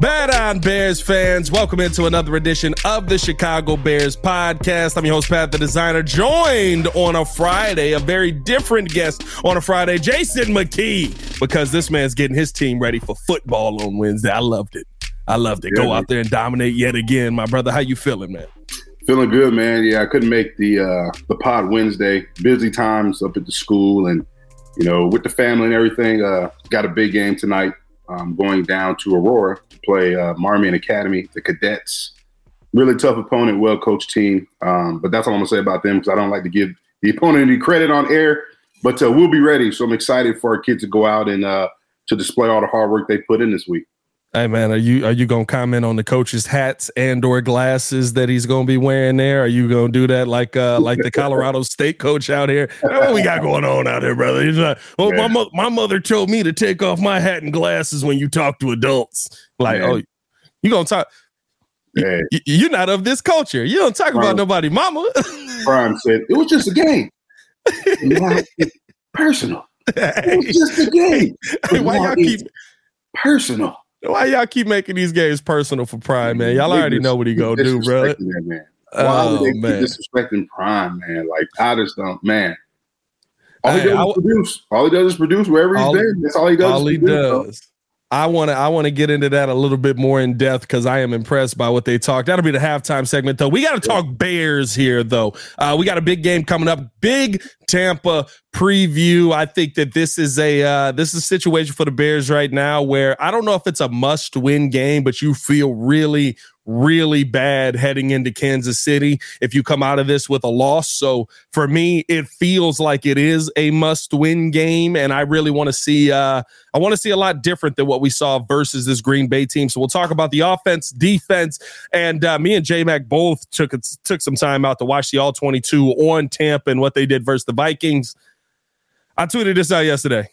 Bad on Bears fans, welcome into another edition of the Chicago Bears podcast. I'm your host, Pat the Designer, joined on a Friday, a very different guest on a Friday, Jason McKie, because this man's getting his team ready for football on Wednesday. I loved it. I loved it. Go out there and dominate yet again, my brother. How you feeling, man? Feeling good, man. Yeah, I couldn't make the uh, the pod Wednesday. Busy times up at the school and you know with the family and everything. Uh, got a big game tonight. Um, going down to Aurora to play uh, Marmion Academy, the Cadets. Really tough opponent, well coached team. Um, but that's all I'm gonna say about them because I don't like to give the opponent any credit on air. But uh, we'll be ready. So I'm excited for our kids to go out and uh, to display all the hard work they put in this week. Hey man, are you are you gonna comment on the coach's hats and or glasses that he's gonna be wearing there? Are you gonna do that like uh like the Colorado State coach out here? What we got going on out here, brother? He's like, well, my mo- my mother told me to take off my hat and glasses when you talk to adults. Like, oh, you gonna talk? Yeah. You, you're not of this culture. You don't talk about nobody, mama. Prime said it was just a game. Not personal. It was just a game. Hey, why y'all keep personal? Why y'all keep making these games personal for Prime, man? Y'all already know what he gonna do, bro. Man. Why Oh, would they keep man. disrespecting Prime, man? Like I just don't, man. All he does I is produce. All he does is produce wherever he's All- been. That's all he does. All he does. I want to I want to get into that a little bit more in depth because I am impressed by what they talked. That'll be the halftime segment though. We got to talk Bears here though. Uh, we got a big game coming up. Big Tampa preview. I think that this is a uh, this is a situation for the Bears right now where I don't know if it's a must win game, but you feel really really bad heading into Kansas City if you come out of this with a loss. So for me, it feels like it is a must win game, and I really want to see. Uh, I want to see a lot different than what we saw versus this Green Bay team. So we'll talk about the offense, defense, and uh, me and J Mac both took took some time out to watch the All Twenty Two on Tampa and what they did versus the Vikings. I tweeted this out yesterday.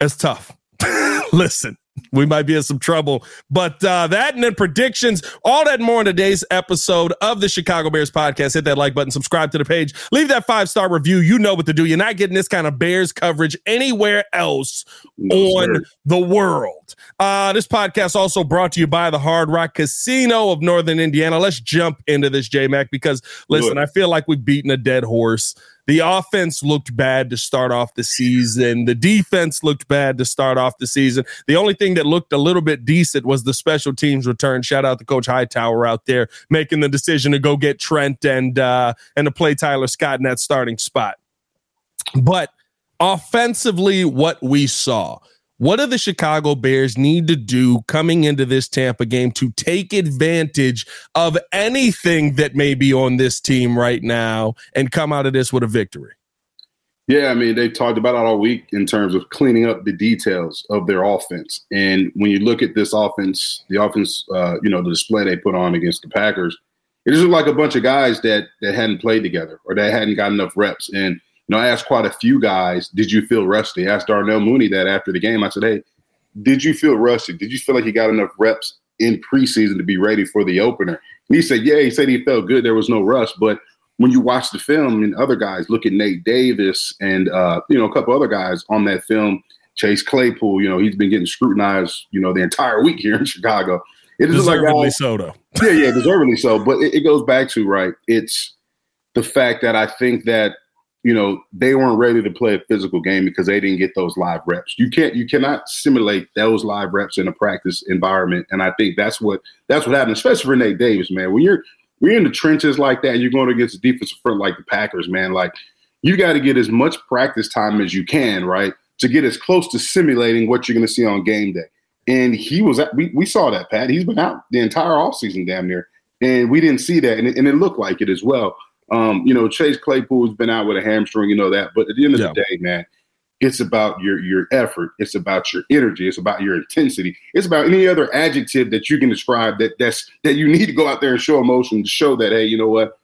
It's tough. Listen, we might be in some trouble. But uh, that and then predictions, all that and more in today's episode of the Chicago Bears podcast. Hit that like button, subscribe to the page, leave that five star review. You know what to do. You're not getting this kind of Bears coverage anywhere else No, on sir. the world. Uh, this podcast also brought to you by the Hard Rock Casino of Northern Indiana. Let's jump into this, J Mac, because listen. I feel like we've beaten a dead horse. The offense looked bad to start off the season. The defense looked bad to start off the season. The only thing that looked a little bit decent was the special teams return. Shout out to Coach Hightower out there making the decision to go get Trent and uh, and to play Tyler Scott in that starting spot. But offensively, what we saw. What do the Chicago Bears need to do coming into this Tampa game to take advantage of anything that may be on this team right now and come out of this with a victory? Yeah, I mean, they've talked about it all week in terms of cleaning up the details of their offense. And when you look at this offense, the offense, uh, you know, the display they put on against the Packers, it just looked like a bunch of guys that that hadn't played together or that hadn't got enough reps. And you know, I asked quite a few guys, "Did you feel rusty?" I asked Darnell Mooney that after the game. I said, "Hey, did you feel rusty? Did you feel like you got enough reps in preseason to be ready for the opener?" And he said, "Yeah." He said he felt good. There was no rush, but when you watch the film and other guys look at Nate Davis and uh, you know a couple other guys on that film, Chase Claypool, you know he's been getting scrutinized, you know, the entire week here in Chicago. It is like Deservedly guys- so, though. yeah, yeah, deservedly so. But it, it goes back to right. It's the fact that I think that you know they weren't ready to play a physical game because they didn't get those live reps. You can't, you cannot simulate those live reps in a practice environment. And I think that's what that's what happened, especially for Nate Davis, man. When you're you're in the trenches like that, you're going against a defensive front like the Packers, man. Like you got to get as much practice time as you can, right, to get as close to simulating what you're going to see on game day. And he was at, we, we saw that, Pat. He's been out the entire offseason damn near. And we didn't see that. And it, and it looked like it as well. Um, you know, Chase Claypool's been out with a hamstring, you know that. But at the end of Yeah. the day, man, it's about your your effort. It's about your energy. It's about your intensity. It's about any other adjective that you can describe that that's that you need to go out there and show emotion to show that, hey, you know what?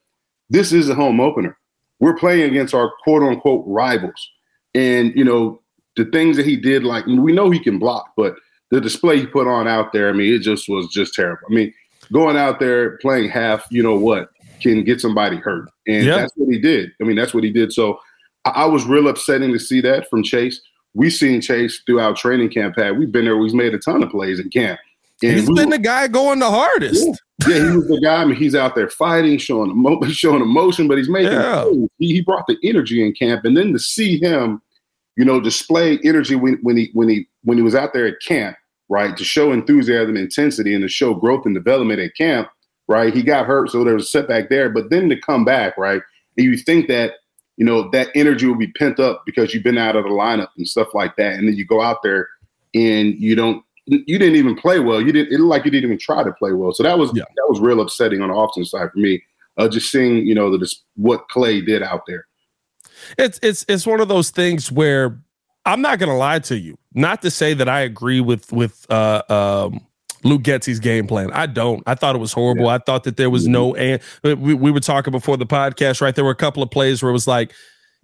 This is a home opener. We're playing against our quote unquote rivals. And, you know, the things that he did, like we know he can block, but the display he put on out there, I mean, it just was just terrible. I mean, going out there playing half, you know what, can get somebody hurt. And Yeah. that's what he did. I mean, that's what he did. So I, I was real upsetting to see that from Chase. We've seen Chase throughout training camp. Pat, we've been there. We've made a ton of plays in camp. And he's we been were, the guy going the hardest. Yeah. yeah. he was the guy. I mean, he's out there fighting, showing emo- showing emotion, but he's making. Yeah. He, he brought the energy in camp, and then to see him, you know, display energy when, when he when he when he was out there at camp, right, to show enthusiasm, intensity, and to show growth and development at camp, right. He got hurt, so there was a setback there, but then to come back, right, and you think that you know that energy will be pent up because you've been out of the lineup and stuff like that, and then you go out there and you don't you didn't even play well. You didn't. It looked like you didn't even try to play well. So that was yeah. that was real upsetting on the offense side for me. Uh, just seeing you know the what Clay did out there. It's it's it's one of those things where I'm not going to lie to you. Not to say that I agree with with uh, um, Luke Getsy's game plan. I don't. I thought it was horrible. Yeah. I thought that there was mm-hmm. no and we, we were talking before the podcast, right? There were a couple of plays where it was like,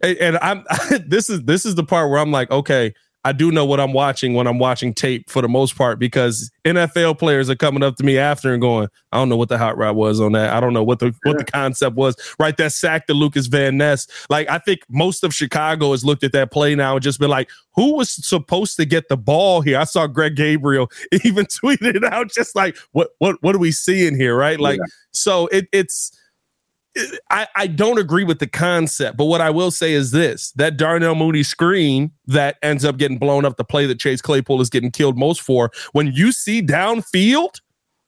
and I'm this is this is the part where I'm like, okay, I do know what I'm watching when I'm watching tape for the most part because NFL players are coming up to me after and going, I don't know what the hot rod was on that. I don't know what the what the concept was. Right, that sack to Lukas Van Ness. Like I think most of Chicago has looked at that play now and just been like, who was supposed to get the ball here? I saw Greg Gabriel even tweeted out just like, what what what are we seeing here? Right, like yeah. so it it's I, I don't agree with the concept, but what I will say is this that Darnell Mooney screen that ends up getting blown up, the play that Chase Claypool is getting killed most for, when you see downfield,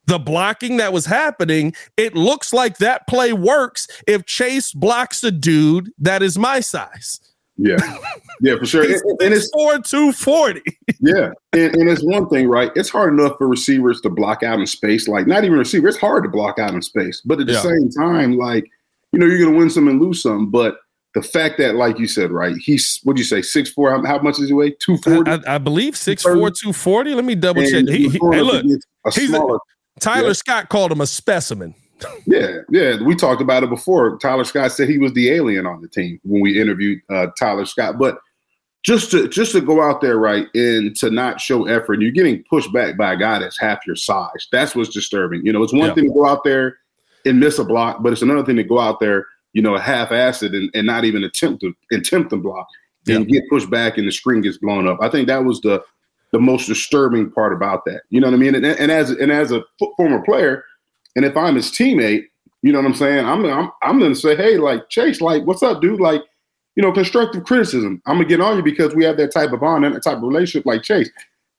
the blocking that was happening, it looks like that play works if Chase blocks a dude that is my size. Yeah, yeah, for sure. and, and it's four two forty. yeah, and, and it's one thing, right? It's hard enough for receivers to block out in space. Like not even receiver, it's hard to block out in space. But at the yeah. same time, like you know, you're going to win some and lose some. But the fact that, like you said, right, he's what do you say, six four? How, how much does he weigh? Two forty. I, I, believe six four, two forty. Let me double check. He, he, hey, look, a he's smaller, a, Tyler yeah. Scott called him a specimen. yeah, yeah, we talked about it before. Tyler Scott said he was the alien on the team when we interviewed uh, Tyler Scott, but just to just to go out there right and to not show effort, you're getting pushed back by a guy that's half your size. That's what's disturbing. You know, it's one yeah. thing to go out there and miss a block, but it's another thing to go out there, you know, half-assed and, and not even attempt to attempt to block and get pushed back and the screen gets blown up. I think that was the the most disturbing part about that. You know what I mean? And, and as and as a former player, and if I'm his teammate, you know what I'm saying? I'm I'm I'm gonna say, hey, like Chase, like, what's up, dude? Like, you know, constructive criticism. I'm gonna get on you because we have that type of bond and that type of relationship like Chase.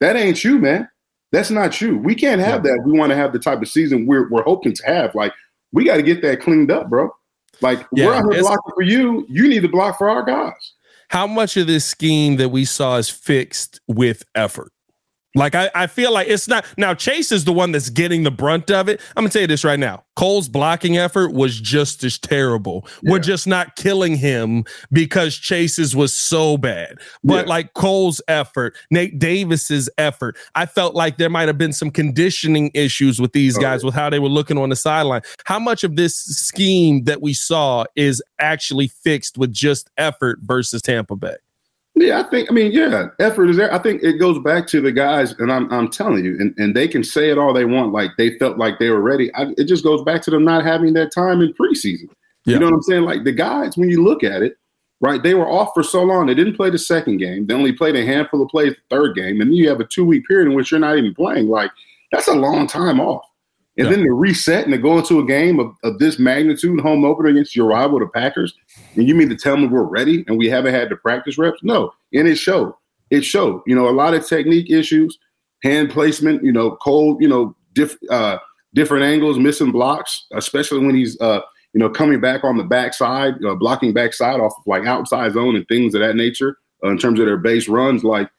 That ain't you, man. That's not you. We can't have yeah. that. We want to have the type of season we're we're hoping to have. Like we got to get that cleaned up, bro. Like yeah, we're out here blocking for you. You need to block for our guys. How much of this scheme that we saw is fixed with effort? Like I, I feel like it's not now. Chase is the one that's getting the brunt of it. I'm gonna tell you this right now. Cole's blocking effort was just as terrible. Yeah. We're just not killing him because Chase's was so bad. But yeah. like Cole's effort, Nate Davis's effort, I felt like there might have been some conditioning issues with these oh, guys with how they were looking on the sideline. How much of this scheme that we saw is actually fixed with just effort versus Tampa Bay? Yeah, I think. I mean, yeah, effort is there. I think it goes back to the guys, and I'm I'm telling you, and, and they can say it all they want, like they felt like they were ready. I, it just goes back to them not having that time in preseason. Yeah. You know what I'm saying? Like the guys, when you look at it, right? They were off for so long. They didn't play the second game. They only played a handful of plays the third game, and then you have a two week period in which you're not even playing. Like that's a long time off. And yeah. then to reset and to go into a game of, of this magnitude, home opener against your rival, the Packers, and you mean to tell me we're ready and we haven't had the practice reps? No. And it showed. It showed. You know, a lot of technique issues, hand placement, you know, Cole, you know, diff, uh, different angles, missing blocks, especially when he's, uh, you know, coming back on the backside, uh, blocking backside off of like outside zone and things of that nature uh, in terms of their base runs. Like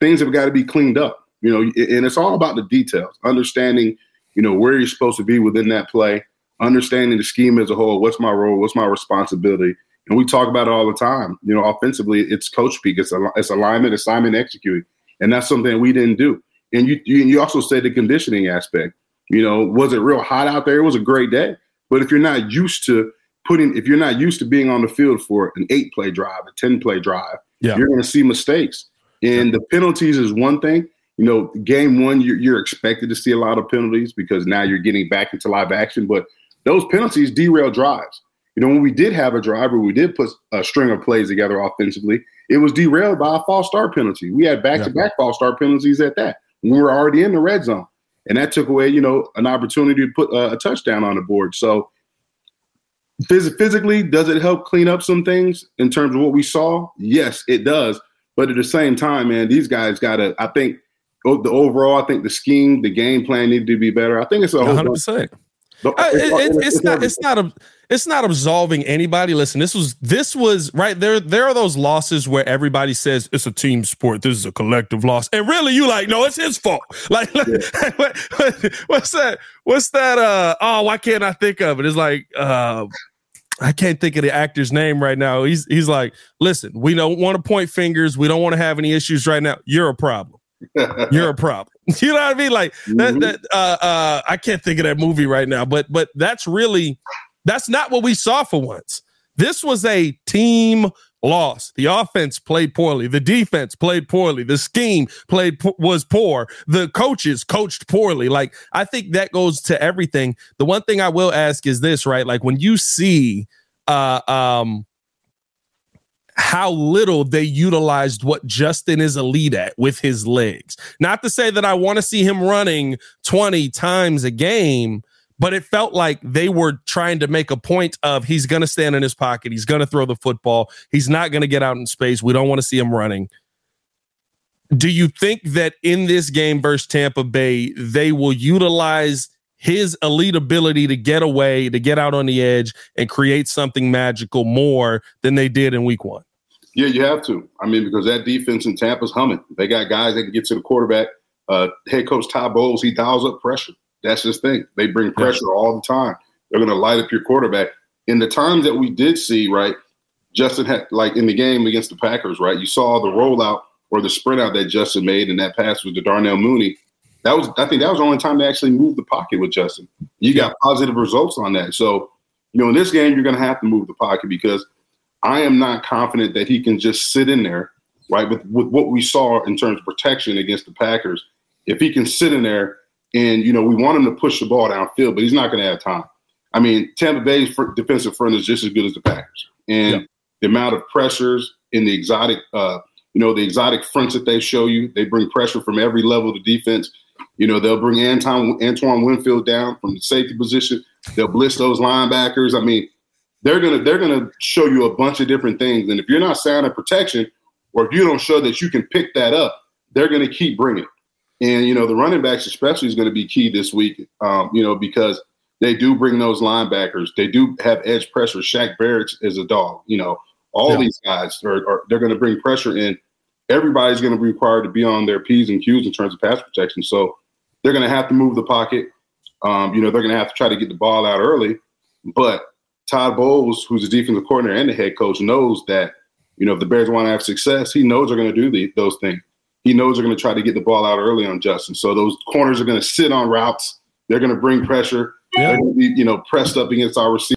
things have got to be cleaned up, you know, and it's all about the details, understanding – you know, where you're supposed to be within that play, understanding the scheme as a whole. What's my role? What's my responsibility? And we talk about it all the time. You know, offensively, it's coach speak. It's, it's alignment, assignment, executing. And that's something we didn't do. And you, you also said the conditioning aspect. You know, was it real hot out there? It was a great day. But if you're not used to putting, if you're not used to being on the field for an eight play drive, a 10 play drive, yeah. you're going to see mistakes. And the penalties is one thing, you know, game one, you're, you're, expected to see a lot of penalties because now you're getting back into live action. But those penalties derail drives. You know, when we did have a driver, we did put a string of plays together offensively. It was derailed by a false start penalty. We had back to back false start penalties at that. We were already in the red zone. and that took away, you know, an opportunity to put uh, a touchdown on the board. So phys- physically, does it help clean up some things in terms of what we saw? Yes, it does. But at the same time, man, these guys got to. I think the overall, I think the scheme, the game plan needed to be better. I think it's a whole 100%. But uh, it's, it, it's, it's, not. It's not a. It's not absolving anybody. Listen, this was. This was right there. There are those losses where everybody says it's a team sport. This is a collective loss, and really, you like, no, it's his fault. Like, yeah. what, what, what's that? What's that? Uh, oh, why can't I think of it? It's like, uh, I can't think of the actor's name right now. He's he's like, listen, we don't want to point fingers. We don't want to have any issues right now. You're a problem. You're a problem. You know what I mean? Like mm-hmm. that. That uh, uh, I can't think of that movie right now, but but that's really that's not what we saw for once. This was a team loss. The offense played poorly. The defense played poorly. The scheme played was poor. The coaches coached poorly. Like I think that goes to everything. The one thing I will ask is this, right? Like when you see uh um how little they utilized what Justin is elite at with his legs. Not to say that I want to see him running 20 times a game, but it felt like they were trying to make a point of he's going to stand in his pocket, he's going to throw the football, he's not going to get out in space. We don't want to see him running. Do you think that in this game versus Tampa Bay, they will utilize his elite ability to get away, to get out on the edge, and create something magical more than they did in week one? Yeah, you have to. I mean, because that defense in Tampa's humming. They got guys that can get to the quarterback. Uh, head coach Todd Bowles, he dials up pressure. That's his thing. They bring pressure yeah. all the time. They're going to light up your quarterback. In the times that we did see, right, Justin had like in the game against the Packers, right? You saw the rollout or the sprint out that Justin made, and that pass was to Darnell Mooney. That was, I think, that was the only time they actually moved the pocket with Justin. You got positive results on that. So, you know, in this game, you're going to have to move the pocket because – I am not confident that he can just sit in there, right? With, with what we saw in terms of protection against the Packers, if he can sit in there and, you know, we want him to push the ball downfield, but he's not going to have time. I mean, Tampa Bay's defensive front is just as good as the Packers. And yeah. the amount of pressures in the exotic, uh, you know, the exotic fronts that they show you, they bring pressure from every level of the defense. You know, they'll bring Anton, Antoine Winfield down from the safety position. They'll blitz those linebackers. I mean, they're gonna they're gonna show you a bunch of different things. And if you're not sound in protection, or if you don't show that you can pick that up, they're gonna keep bringing. And you know the running backs especially is going to be key this week. Um, you know because they do bring those linebackers. They do have edge pressure. Shaq Barrett is a dog. You know all yeah. these guys are, are they're going to bring pressure in. Everybody's going to be required to be on their p's and q's in terms of pass protection. So they're going to have to move the pocket. Um, you know they're going to have to try to get the ball out early, but Todd Bowles, who's the defensive coordinator and the head coach, knows that you know if the Bears want to have success, he knows they're going to do the, those things. He knows they're going to try to get the ball out early on Justin. So those corners are going to sit on routes. They're going to bring pressure. Yeah. They're going to be you know pressed up against our receiver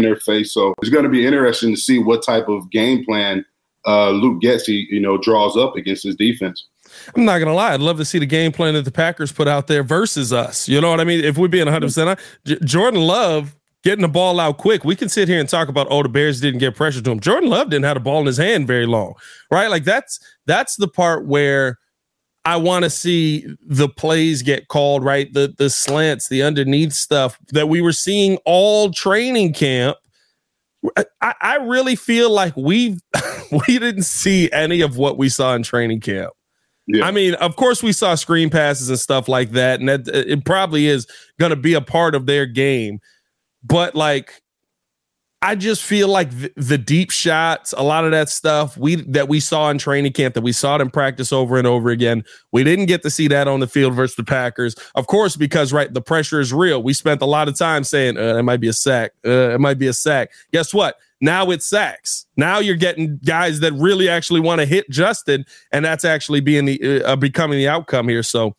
in their face. So it's going to be interesting to see what type of game plan uh, Luke Getsy you know draws up against his defense. I'm not gonna lie. I'd love to see the game plan that the Packers put out there versus us. You know what I mean? If we're being 100, percent Jordan Love getting the ball out quick. We can sit here and talk about oh the Bears didn't get pressure to him. Jordan Love didn't have the ball in his hand very long, right? Like that's that's the part where I want to see the plays get called, right? The the slants, the underneath stuff that we were seeing all training camp. I, I really feel like we we didn't see any of what we saw in training camp. Yeah. I mean, of course, we saw screen passes and stuff like that, and that it probably is going to be a part of their game but like I just feel like the, the, deep shots, a lot of that stuff we that we saw in training camp, that we saw it in practice over and over again. We didn't get to see that on the field versus the Packers, of course, because right, the pressure is real. We spent a lot of time saying uh, it might be a sack, uh, it might be a sack. Guess what? Now it's sacks. Now you're getting guys that really actually want to hit Justin, and that's actually being the uh, becoming the outcome here. So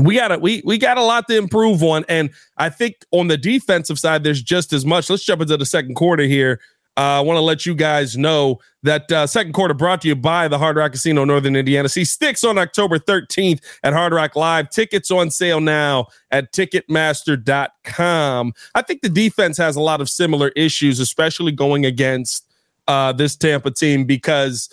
we got a we we got a lot to improve on, and I think on the defensive side, there's just as much. Let's jump into the second quarter here. Uh, I want to let you guys know that uh, second quarter brought to you by the Hard Rock Casino, Northern Indiana. See Styx on October 13th at Hard Rock Live. Tickets on sale now at Ticketmaster.com. I think the defense has a lot of similar issues, especially going against uh, this Tampa team, because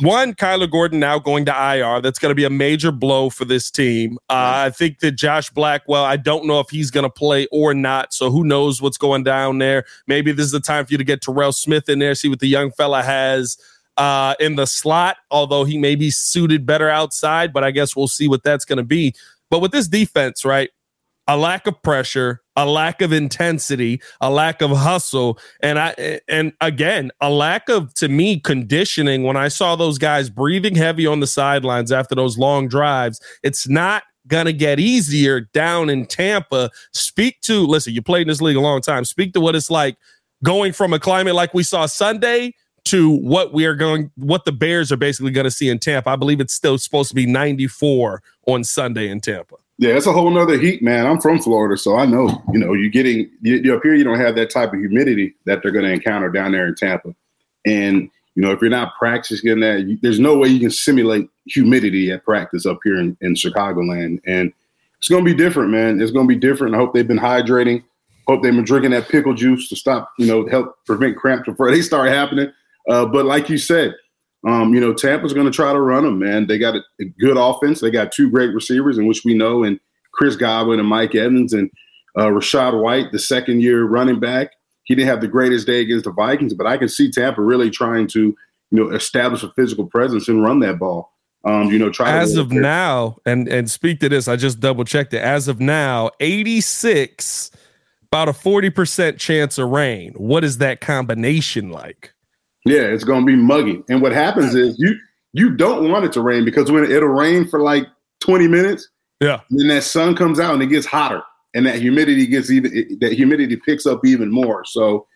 one, Kyler Gordon now going to IR. That's going to be a major blow for this team. Uh, I think that Josh Blackwell, I don't know if he's going to play or not. So who knows what's going down there. Maybe this is the time for you to get Terrell Smith in there, see what the young fella has uh, in the slot, although he may be suited better outside, but I guess we'll see what that's going to be. But with this defense, right? A lack of pressure, a lack of intensity, a lack of hustle, and I and again, a lack of to me conditioning when I saw those guys breathing heavy on the sidelines after those long drives. It's not gonna get easier down in Tampa. Speak to listen, you played in this league a long time. Speak to what it's like going from a climate like we saw Sunday to what we are going what the Bears are basically going to see in Tampa. I believe it's still supposed to be 94 on Sunday in Tampa. Yeah, it's a whole nother heat, man. I'm from Florida, so I know. You know, you're getting you, up here. You don't have that type of humidity that they're going to encounter down there in Tampa, and you know if you're not practicing that, you, there's no way you can simulate humidity at practice up here in, in Chicagoland, and it's going to be different, man. It's going to be different. I hope they've been hydrating. Hope they've been drinking that pickle juice to stop, you know, help prevent cramps before they start happening. Uh, but like you said, um, you know, Tampa's going to try to run them, man. They got a, a, good offense. They got two great receivers, in which we know, and Chris Godwin and Mike Evans and uh, Rachaad White, the second year running back. He didn't have the greatest day against the Vikings, but I can see Tampa really trying to, you know, establish a physical presence and run that ball. Um, you know, try as of now, and and speak to this. I just double checked it. As of now, eighty six, about a forty percent chance of rain. What is that combination like? Yeah, it's going to be muggy. And what happens is you you don't want it to rain because when it'll rain for like 20 minutes, yeah, then that sun comes out and it gets hotter, and that humidity gets even it, that humidity picks up even more. So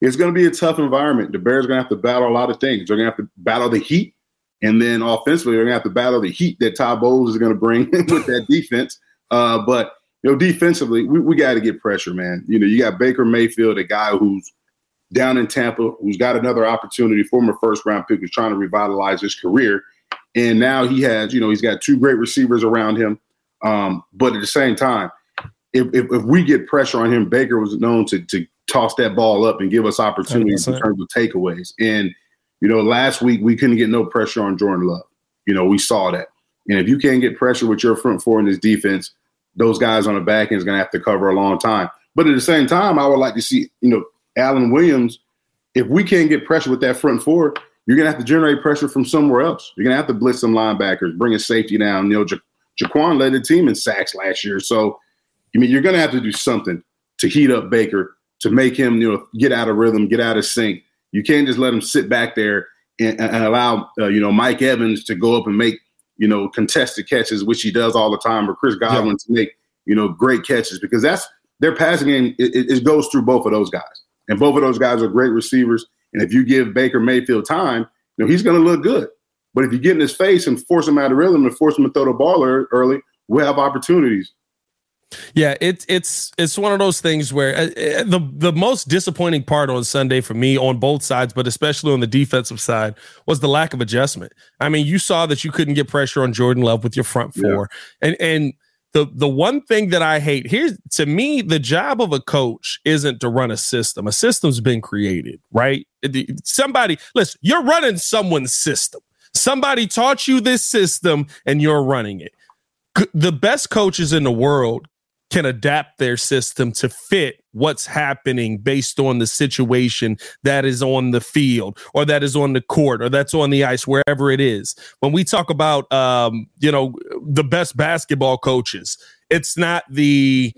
it's going to be a tough environment. The Bears are going to have to battle a lot of things. They're going to have to battle the heat, and then offensively, they're going to have to battle the heat that Todd Bowles is going to bring with that defense. Uh, but you know, defensively, we, we got to get pressure, man. You know, you got Baker Mayfield, a guy who's down in Tampa who's got another opportunity, former first round pick who's trying to revitalize his career. And now he has, you know, he's got two great receivers around him. Um, but at the same time, if, if, if, we get pressure on him, Baker was known to, to toss that ball up and give us opportunities in terms of takeaways. And, you know, last week we couldn't get no pressure on Jordan Love. You know, we saw that. And if you can't get pressure with your front four in this defense, those guys on the back end is going to have to cover a long time. But at the same time, I would like to see, you know, Alan Williams, if we can't get pressure with that front four, you're gonna have to generate pressure from somewhere else. You're gonna have to blitz some linebackers, bring a safety down. You know, ja- Jaquan led the team in sacks last year, so I mean, you're gonna have to do something to heat up Baker to make him, you know, get out of rhythm, get out of sync. You can't just let him sit back there and, and allow, uh, you know, Mike Evans to go up and make, you know, contested catches, which he does all the time, or Chris Godwin yeah. to make, you know, great catches because that's their passing game. It, it goes through both of those guys. And both of those guys are great receivers. And if you give Baker Mayfield time, you know, he's going to look good. But if you get in his face and force him out of rhythm and force him to throw the ball early, we'll have opportunities. Yeah, it's it's it's one of those things where uh, uh, the the most disappointing part on Sunday for me on both sides, but especially on the defensive side, was the lack of adjustment. I mean, you saw that you couldn't get pressure on Jordan Love with your front four, yeah. and and the the one thing that I hate here's to me the job of a coach isn't to run a system. A system's been created, right? Somebody, listen, you're running someone's system. Somebody taught you this system and you're running it. The best coaches in the world can adapt their system to fit what's happening based on the situation that is on the field or that is on the court or that's on the ice wherever it is. When we talk about um, you know the best basketball coaches it's not the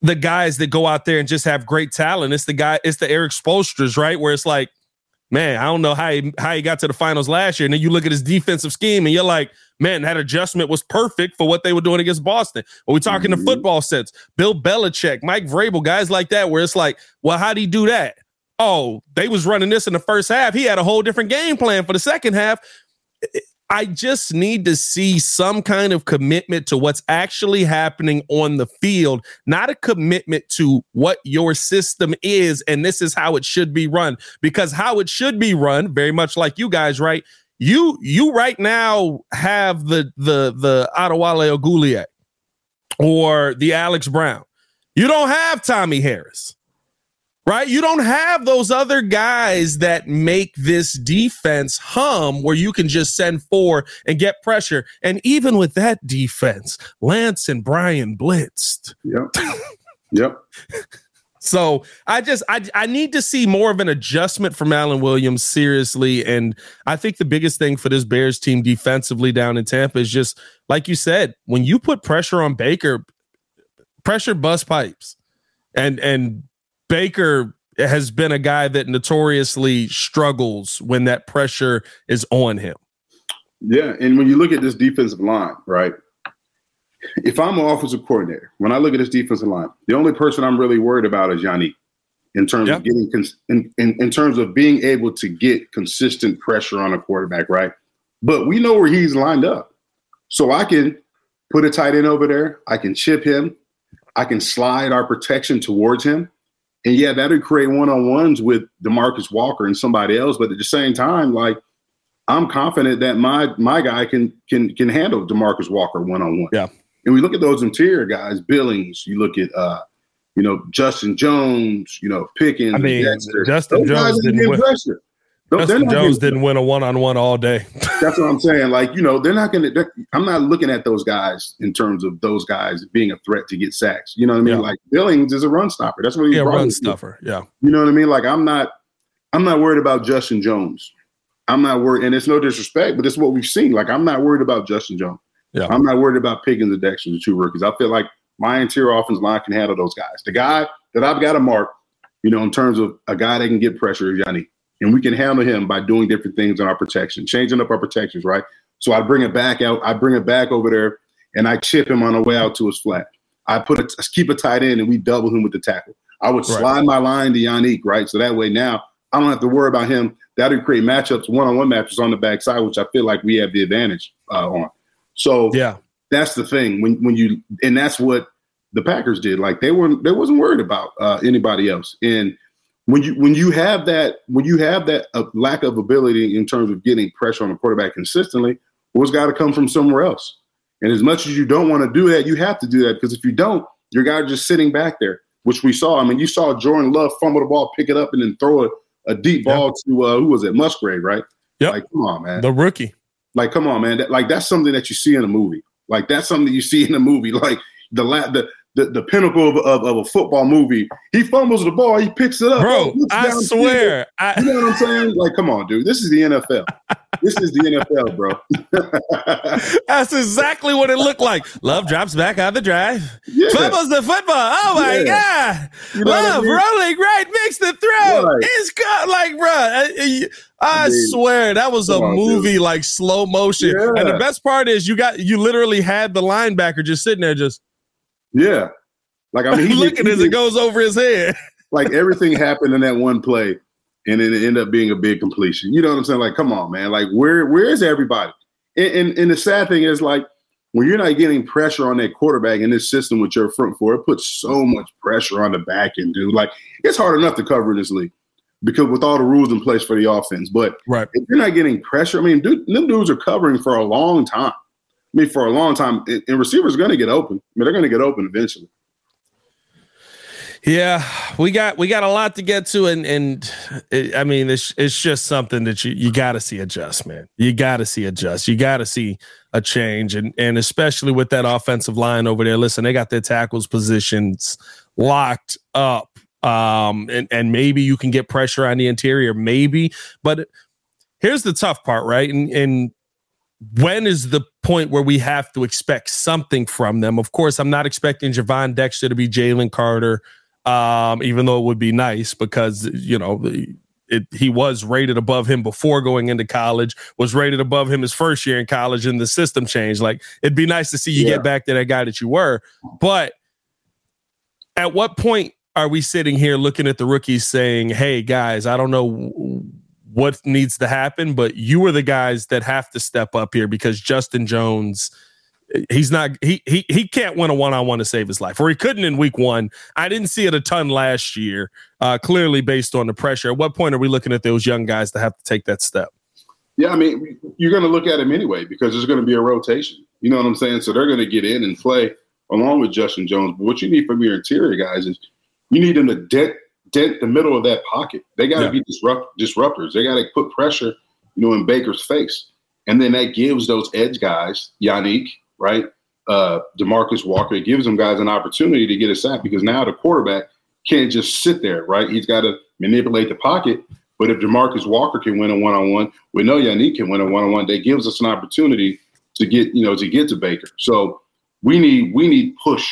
the guys that go out there and just have great talent. It's the guy it's the Erik Spoelstras right? Where it's like man, I don't know how he how he got to the finals last year. And then you look at his defensive scheme and you're like, man, that adjustment was perfect for what they were doing against Boston. When we talking mm-hmm. the football sense, Bill Belichick, Mike Vrabel, guys like that, where it's like, well, how do he do that? Oh, they was running this in the first half. He had a whole different game plan for the second half. I just need to see some kind of commitment to what's actually happening on the field, not a commitment to what your system is and this is how it should be run. Because how it should be run, very much like you guys, right? You you right now have the the the Adewale Ogunleye or the Alex Brown. You don't have Tommie Harris right? You don't have those other guys that make this defense hum where you can just send four and get pressure. And even with that defense, Lance and Brian blitzed. Yep. yep. So I just I I need to see more of an adjustment from Alan Williams seriously, and I think the biggest thing for this Bears team defensively down in Tampa is just like you said, when you put pressure on Baker, pressure bust pipes, and and Baker has been a guy that notoriously struggles when that pressure is on him. Yeah, and when you look at this defensive line, right? If I'm an offensive coordinator, when I look at this defensive line, the only person I'm really worried about is Yannick in terms yep. of getting cons- in, in, in terms of being able to get consistent pressure on a quarterback, right? But we know where he's lined up. So I can put a tight end over there. I can chip him. I can slide our protection towards him. And yeah, that would create one on ones with Demarcus Walker and somebody else. But at the same time, like I'm confident that my my guy can can can handle Demarcus Walker one on one. Yeah. And we look at those interior guys, Billings. You look at uh, you know Justin Jones. You know Pickens. I mean, Justin Jones didn't win. Pressure. Justin Jones didn't win a one on one all day. That's what I'm saying. Like you know, they're not going to. I'm not looking at those guys in terms of those guys being a threat to get sacks. You know what I mean? Yeah. Like Billings is a run stopper. That's what he's yeah, run stopper. Yeah. You know what I mean? Like I'm not. I'm not worried about Justin Jones. I'm not worried, and it's no disrespect, but it's what we've seen. Like I'm not worried about Justin Jones. Yeah. I'm not worried about Pickens and Dexter, the two rookies. I feel like my interior offense line can handle those guys. The guy that I've got to mark, you know, in terms of a guy that can get pressure is Yanni. And we can handle him by doing different things in our protection, changing up our protections, right? So I bring it back out, I bring it back over there, and I chip him on the way out to his flat. I put a keep a tight end and we double him with the tackle. I would slide right. my line to Yannick, right? So that way now I don't have to worry about him. That would create matchups, one-on-one matchups on the backside, which I feel like we have the advantage uh, on. So yeah, that's the thing when when you and that's what the Packers did. Like they weren't they wasn't worried about uh, anybody else. And when you when you have that when you have that uh, lack of ability in terms of getting pressure on the quarterback consistently, well, it's got to come from somewhere else. And as much as you don't want to do that, you have to do that because if you don't, your guy just sitting back there, which we saw. I mean, you saw Jordan Love fumble the ball, pick it up, and then throw it a deep ball yep. to uh, who was it, Musgrave, right? Yeah. Like, come on, man. The rookie. Like, come on, man. That, like, that's something that you see in a movie. Like, that's something that you see in a movie. Like the la- the the, the pinnacle of, of, of, a football movie. He fumbles the ball, he picks it up. Bro, I swear. I, you know what I'm saying? Like, come on, dude. This is the NFL. this is the NFL, bro. That's exactly what it looked like. Love drops back out the drive. Yeah. Fumbles the football. Oh my yeah. God. You know Love I mean? rolling right, makes the throw. Right. It's got like, bro. I, I, mean, swear that was a on, movie dude. like slow motion. Yeah. And the best part is you got you literally had the linebacker just sitting there just yeah. Like I mean, he's looking as it goes over his head. like everything happened in that one play, and then it ended up being a big completion. You know what I'm saying? Like, come on, man. Like, where where is everybody? And, and, and the sad thing is, like, when you're not getting pressure on that quarterback in this system with your front four, it puts so much pressure on the back end, dude. Like, it's hard enough to cover in this league because with all the rules in place for the offense. But right. if you're not getting pressure, I mean, dude, them dudes are covering for a long time. Mean, for a long time, and receivers going to get open. I mean, they're going to get open eventually. Yeah, we got we got a lot to get to, and and it, I mean, it's it's just something that you you got to see adjust, man. You got to see adjust. You got to see a change, and and especially with that offensive line over there. Listen, they got their tackles positions locked up, um, and and maybe you can get pressure on the interior, maybe. But here's the tough part, right? And and when is the point where we have to expect something from them? Of course, I'm not expecting Gervon Dexter to be Jalen Carter, um, even though it would be nice because, you know, it, he was rated above him before going into college, was rated above him his first year in college, and the system changed. Like, it'd be nice to see you yeah. get back to that guy that you were. But at what point are we sitting here looking at the rookies saying, hey, guys, I don't know what needs to happen, but you are the guys that have to step up here because Justin Jones, he's not he he he can't win a one on one to save his life, or he couldn't in week one. I didn't see it a ton last year, uh, clearly based on the pressure. At what point are we looking at those young guys to have to take that step? Yeah, I mean, you're going to look at him anyway because there's going to be a rotation. You know what I'm saying? So they're going to get in and play along with Justin Jones. But what you need from your interior guys is you need them to de- dent the middle of that pocket. They got to yeah. be disrupt disruptors. They got to put pressure, you know, in Baker's face, and then that gives those edge guys, Yannick, right, uh, Demarcus Walker, it gives them guys an opportunity to get a sack because now the quarterback can't just sit there, right? He's got to manipulate the pocket. But if Demarcus Walker can win a one on one, we know Yannick can win a one on one. That gives us an opportunity to get, you know, to get to Baker. So we need we need push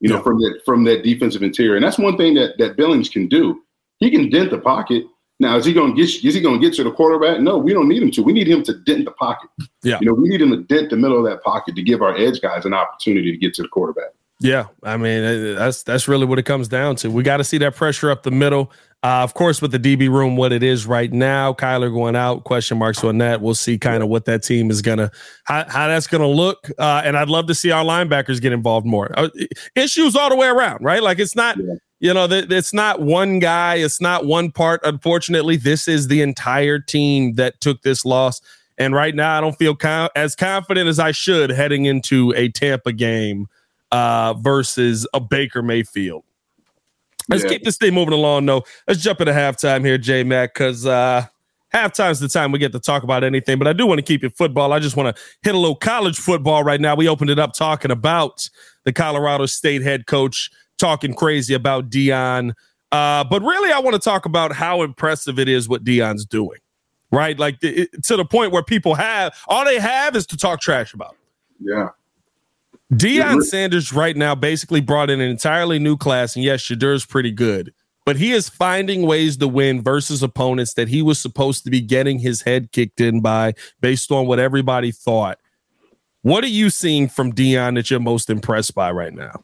you know, yeah. from that from that defensive interior. And that's one thing that that Billings can do. He can dent the pocket. Now, is he going to get? Is he going to get to the quarterback? No, we don't need him to. We need him to dent the pocket. Yeah, you know, we need him to dent the middle of that pocket to give our edge guys an opportunity to get to the quarterback. Yeah, I mean that's that's really what it comes down to. We got to see that pressure up the middle. Uh, of course, with the DB room, what it is right now, Kyler going out, question marks on that. We'll see kind of what that team is gonna, how, how that's gonna look. Uh, and I'd love to see our linebackers get involved more. Uh, issues all the way around, right? Like it's not, yeah. you know, th- it's not one guy, it's not one part. Unfortunately, this is the entire team that took this loss. And right now, I don't feel com- as confident as I should heading into a Tampa game uh, versus a Baker Mayfield. Let's yeah. keep this thing moving along, though. Let's jump into halftime here, J Mac, because uh, halftime's the time we get to talk about anything. But I do want to keep it football. I just want to hit a little college football right now. We opened it up talking about the Colorado State head coach talking crazy about Deion. Uh, but really, I want to talk about how impressive it is what Deion's doing, right? Like it, to the point where people have all they have is to talk trash about. Him. Yeah. Deion Sanders right now basically brought in an entirely new class, and yes, Shedeur's pretty good, but he is finding ways to win versus opponents that he was supposed to be getting his head kicked in by based on what everybody thought. What are you seeing from Deion that you're most impressed by right now?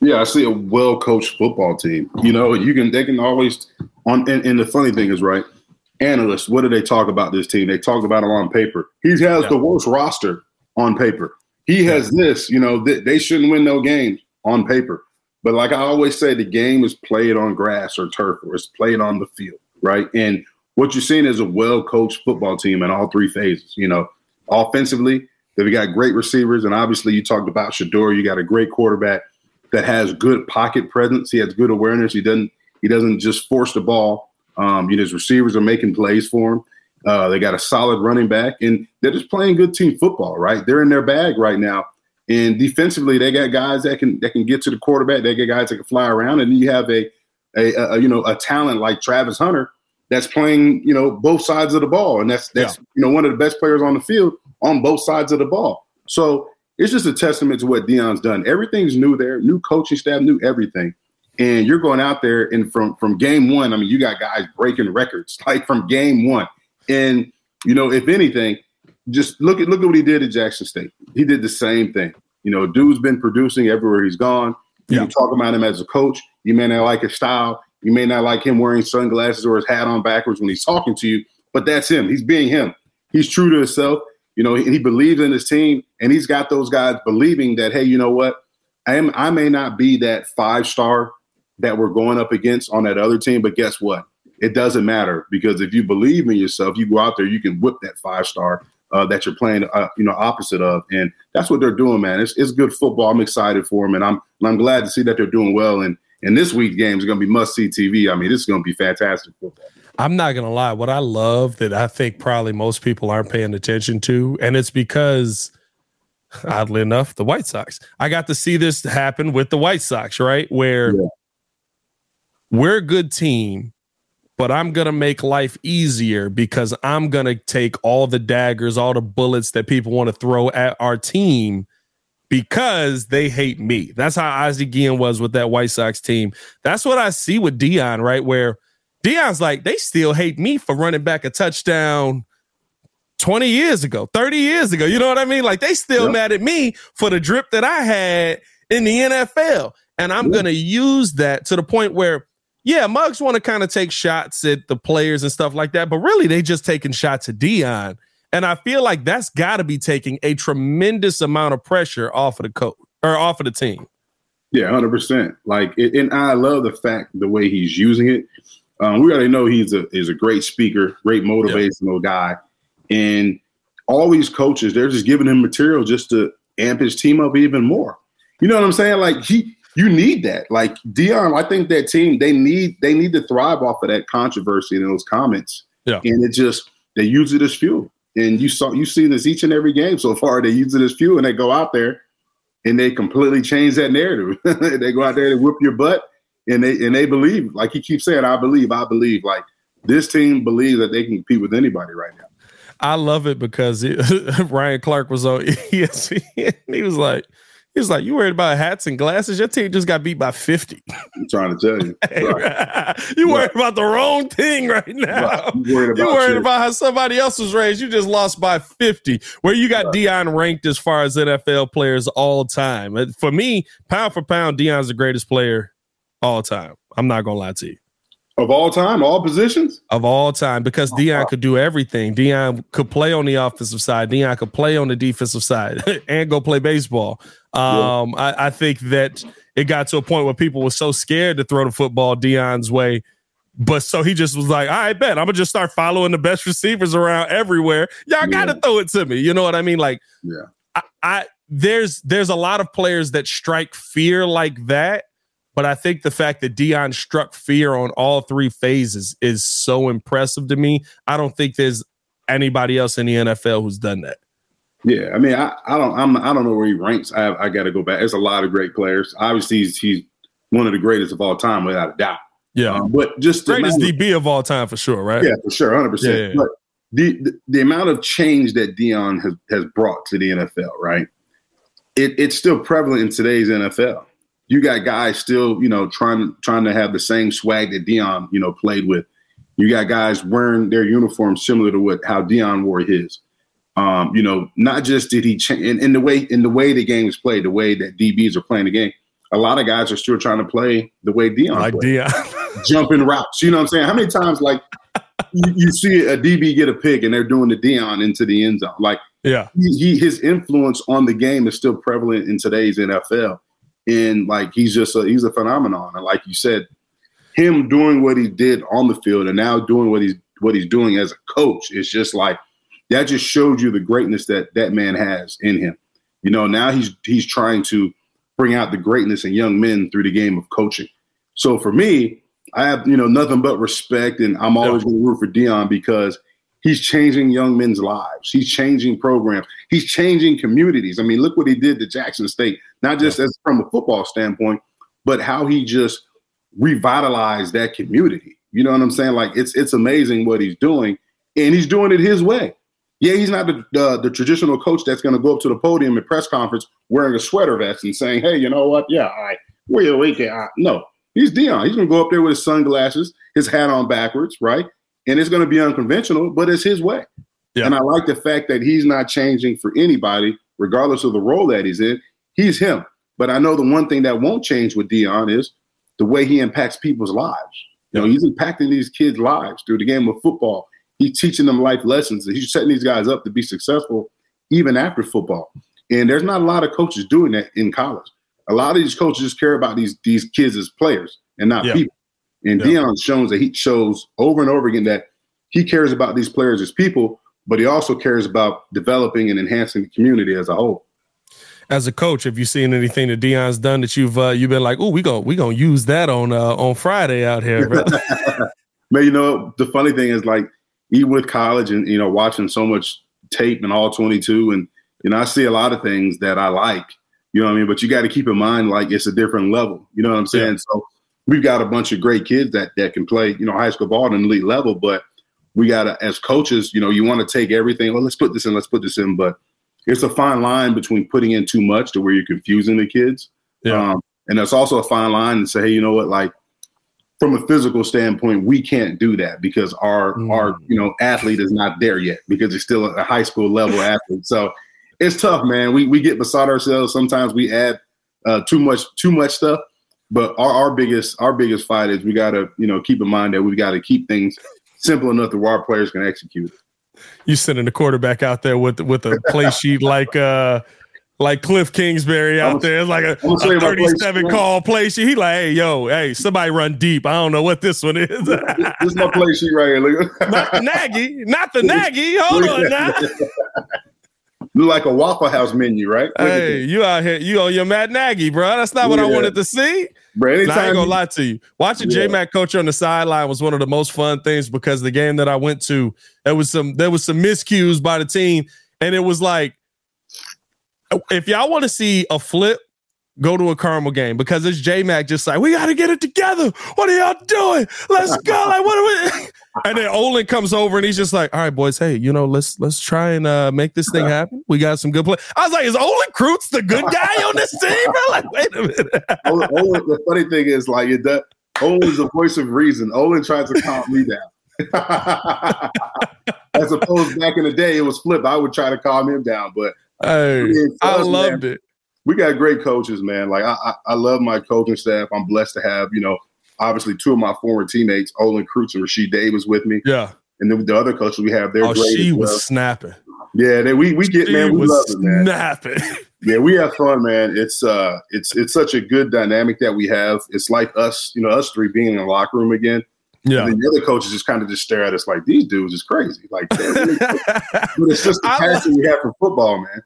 Yeah, I see a well coached football team. You know, you can they can always on and, and, the funny thing is right. Analysts, what do they talk about this team? They talk about it on paper. He has yeah. the worst roster on paper. He has this, you know, th- they shouldn't win no games on paper. But like I always say, the game is played on grass or turf or it's played on the field, right? And what you're seeing is a well coached football team in all three phases. You know, offensively, they've got great receivers. And obviously, you talked about Shedeur. You got a great quarterback that has good pocket presence. He has good awareness. He doesn't he doesn't just force the ball. Um, you know, his receivers are making plays for him. Uh, they got a solid running back, and they're just playing good team football, right? They're in their bag right now. And defensively, they got guys that can that can get to the quarterback. They got guys that can fly around, and you have a, a, a you know a talent like Travis Hunter that's playing you know both sides of the ball, and that's that's yeah. you know one of the best players on the field on both sides of the ball. So it's just a testament to what Deion's done. Everything's new there, new coaching staff, new everything. And you're going out there and from from game one, I mean, you got guys breaking records like from game one. And you know, if anything, just look at look at what he did at Jackson State. He did the same thing. You know, dude's been producing everywhere he's gone. You yeah. talk about him as a coach. You may not like his style. You may not like him wearing sunglasses or his hat on backwards when he's talking to you, but that's him. He's being him. He's true to himself. You know, he believes in his team, and he's got those guys believing that, hey, you know what? I am. I may not be that five star that we're going up against on that other team, but guess what? It doesn't matter because if you believe in yourself, you go out there, you can whip that five star uh, that you're playing, uh, you know, opposite of, and that's what they're doing, man. It's, it's good football. I'm excited for them, and I'm and I'm glad to see that they're doing well. And and this week's game is going to be must see TV. I mean, this is going to be fantastic football. I'm not going to lie. What I love that I think probably most people aren't paying attention to, and it's because oddly enough, the White Sox. I got to see this happen with the White Sox, right? Where yeah. we're a good team but I'm going to make life easier because I'm going to take all the daggers, all the bullets that people want to throw at our team because they hate me. That's how Ozzie Guillen was with that White Sox team. That's what I see with Deion, right? Where Deion's like, they still hate me for running back a touchdown 20 years ago, 30 years ago. You know what I mean? Like they still yep. mad at me for the drip that I had in the NFL. And I'm yep. going to use that to the point where yeah, mugs want to kind of take shots at the players and stuff like that, but really they just taking shots at Deion. And I feel like that's got to be taking a tremendous amount of pressure off of the coach or off of the team. Yeah, hundred percent. Like, it, and I love the fact the way he's using it. Um, we already know he's a is a great speaker, great motivational yeah. guy, and all these coaches they're just giving him material just to amp his team up even more. You know what I'm saying? Like he you need that. Like Deion, I think that team they need they need to thrive off of that controversy and those comments. Yeah. And it just they use it as fuel. And you saw you see this each and every game so far. They use it as fuel and they go out there and they completely change that narrative. they go out there and whip your butt and they and they believe, like he keeps saying, I believe, I believe. Like this team believes that they can compete with anybody right now. I love it because it, Ryan Clark was on ESPN. He was like, he was like, "You worried about hats and glasses? Your team just got beat by 50. I'm trying to tell you, right. you worried about the wrong thing right now. Right. You worried, about, worried about, how somebody else was raised. You just lost by 50. Where you got Deion ranked as far as NFL players all time. Uh, for me, pound for pound, Deion's the greatest player all time. I'm not gonna lie to you. Of all time, all positions? Of all time, because oh, Deion wow. could do everything. Deion could play on the offensive side. Deion could play on the defensive side and go play baseball. Um, yeah. I, I, think that it got to a point where people were so scared to throw the football Deion's way. But so he just was like, I bet I'm gonna just start following the best receivers around everywhere. Y'all gotta throw it to me. You know what I mean? Like, yeah, I, I there's there's a lot of players that strike fear like that but I think the fact that Deion struck fear on all three phases is so impressive to me. I don't think there's anybody else in the NFL who's done that. Yeah, I mean, I, I don't, I'm, I don't know where he ranks. I, I got to go back. There's a lot of great players. Obviously, he's, he's one of the greatest of all time, without a doubt. Yeah, um, but just the greatest DB of all time for sure, right? Yeah, for sure, hundred yeah, percent. But the, the, the amount of change that Deion has has brought to the NFL, right? It, it's still prevalent in today's NFL you got guys still, you know, trying trying to have the same swag that Deion, you know, played with. You got guys wearing their uniforms similar to what how Deion wore his. Um, you know, not just did he change in, in, the way in the way the game is played, the way that DBs are playing the game. A lot of guys are still trying to play the way Deion like Deion. jumping routes. You know what I'm saying? How many times like you, you, see a DB get a pick and they're doing the Deion into the end zone? Like, yeah, he, he his influence on the game is still prevalent in today's NFL and like he's just a he's a phenomenon. And like you said, him doing what he did on the field and now doing what he's what he's doing as a coach is just like that just showed you the greatness that that man has in him. You know, now he's he's trying to bring out the greatness in young men through the game of coaching. So for me, I have you know nothing but respect, and I'm always going to root for Deion because he's changing young men's lives. He's changing programs. He's changing communities. I mean, look what he did to Jackson State not just as from a football standpoint, but how he just revitalized that community. You know what I'm saying? Like it's it's amazing what he's doing, and he's doing it his way. Yeah, he's not the the, the traditional coach that's going to go up to the podium at press conference wearing a sweater vest and saying, "Hey, you know what? Yeah, all right, where you weekend?" No, he's Deion. He's going to go up there with his sunglasses, his hat on backwards, right? And it's going to be unconventional, but it's his way. Yeah. And I like the fact that he's not changing for anybody, regardless of the role that he's in he's him. But I know the one thing that won't change with Deion is the way he impacts people's lives. You know, he's impacting these kids' lives through the game of football. He's teaching them life lessons. He's setting these guys up to be successful even after football. And there's not a lot of coaches doing that in college. A lot of these coaches just care about these these kids as players and not yeah. people. And yeah. Deion shows that he shows over and over again that he cares about these players as people, but he also cares about developing and enhancing the community as a whole as a coach, have you seen anything that Deion's done that you've uh, you've been like, oh, we go we gonna use that on uh, on Friday out here, Man, you know the funny thing is like even with college and you know watching so much tape and all 22 and you know I see a lot of things that I like, you know what I mean. But you got to keep in mind like it's a different level, you know what I'm saying? Yeah. So we've got a bunch of great kids that that can play you know high school ball at an elite level, but we got to as coaches, you know, you want to take everything. Well, let's put this in, let's put this in, but it's a fine line between putting in too much to where you're confusing the kids. Yeah. Um, and there's also a fine line to say, hey, you know what, like from a physical standpoint, we can't do that because our mm. our you know athlete is not there yet because he's still a high school level athlete. So it's tough, man. We we get beside ourselves. Sometimes we add uh, too much too much stuff. But our, our biggest our biggest fight is we got to you know keep in mind that we got to keep things simple enough that our players can execute you sending the quarterback out there with with a play sheet like uh like Cliff Kingsbury out there. It's like a, a 37 call play sheet. He like, hey, yo, hey, somebody run deep. I don't know what this one is. this is my play sheet right here. not the Nagy, not the Nagy. Hold on now. Look like a Waffle House menu, right? Hey, you out here, you on your Matt Nagy, bro. That's not what I wanted to see. Bro, anytime I ain't gonna lie to you. Watching yeah. J Mac coach on the sideline was one of the most fun things because the game that I went to, there was some there was some miscues by the team, and it was like, if y'all want to see a flip go to a Carmel game because it's J Mac just like, we got to get it together. What are y'all doing? Let's go. Like, what are we? And then Olin comes over and he's just like, all right, boys, hey, you know, let's let's try and uh, make this thing happen. We got some good play. I was like, is Olin Kreutz the good guy on this team? Bro? Like, wait a minute. Olin, Olin, the funny thing is, like, it does, Olin's the voice of reason. Olin tries to calm me down. As opposed back in the day, it was flip. I would try to calm him down, but hey, I loved man, it we got great coaches, man. Like I, I, I, love my coaching staff. I'm blessed to have, you know, obviously two of my former teammates, Olin Kreutz and Rashied Davis with me. Yeah. And then the other coaches we have, they're oh, great. She was well. snapping. Yeah, they, we we get she man, we love it, man. Snapping. yeah, we have fun, man. It's uh, it's it's such a good dynamic that we have. It's like us, you know, us three being in the locker room again. Yeah. And the other coaches just kind of just stare at us like these dudes is crazy. Like, really but it's just the passion we have for football, man.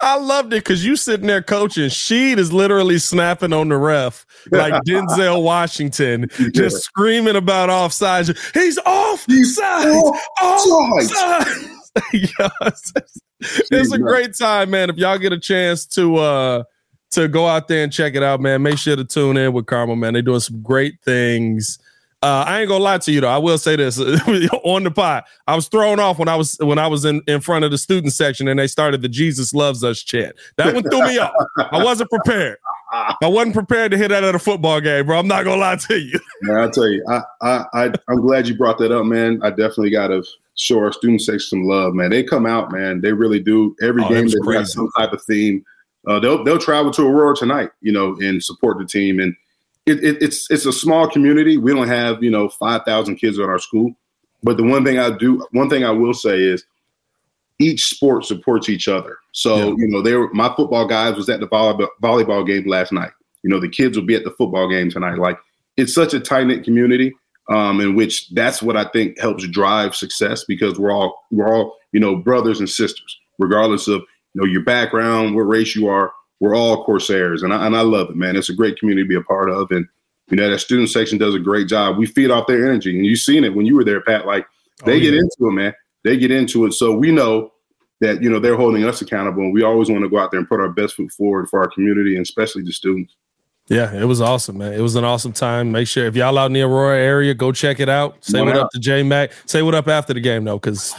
I loved it because you sitting there coaching. Sheed is literally snapping on the ref like Denzel Washington, yeah. just screaming about offsides. He's off sides, offsides. yes. It's a great time, man. If y'all get a chance to uh to go out there and check it out, man, make sure to tune in with Carmel, man. They're doing some great things uh, I ain't gonna lie to you though. I will say this on the pot. I was thrown off when I was when I was in, in front of the student section and they started the Jesus loves us chant. That one threw me off. I wasn't prepared. I wasn't prepared to hit that at a football game, bro. I'm not gonna lie to you. man, I'll tell you, I, I, I I'm glad you brought that up, man. I definitely gotta show our student section some love, man. They come out, man. They really do. Every oh, game they have some type of theme. Uh, they'll they'll travel to Aurora tonight, you know, and support the team and it, it, it's it's a small community. We don't have you know five thousand kids at our school, but the one thing I do, one thing I will say is, each sport supports each other. So yeah. you know, they were, my football guys was at the volleyball, volleyball game last night. You know, the kids will be at the football game tonight. Like it's such a tight knit community, um, in which that's what I think helps drive success because we're all we're all you know brothers and sisters, regardless of you know your background, what race you are we're all Corsairs, and I, and I love it, man. It's a great community to be a part of, and you know that student section does a great job. We feed off their energy, and you've seen it when you were there, Pat. Like oh, they oh, get into it, man. They get into it, so we know that you know they're holding us accountable, and we always want to go out there and put our best foot forward for our community, and especially the students. Yeah, it was awesome, man. It was an awesome time. Make sure if y'all out in the Aurora area, go check it out. Say what, what up to J Mac. Say what up after the game though, because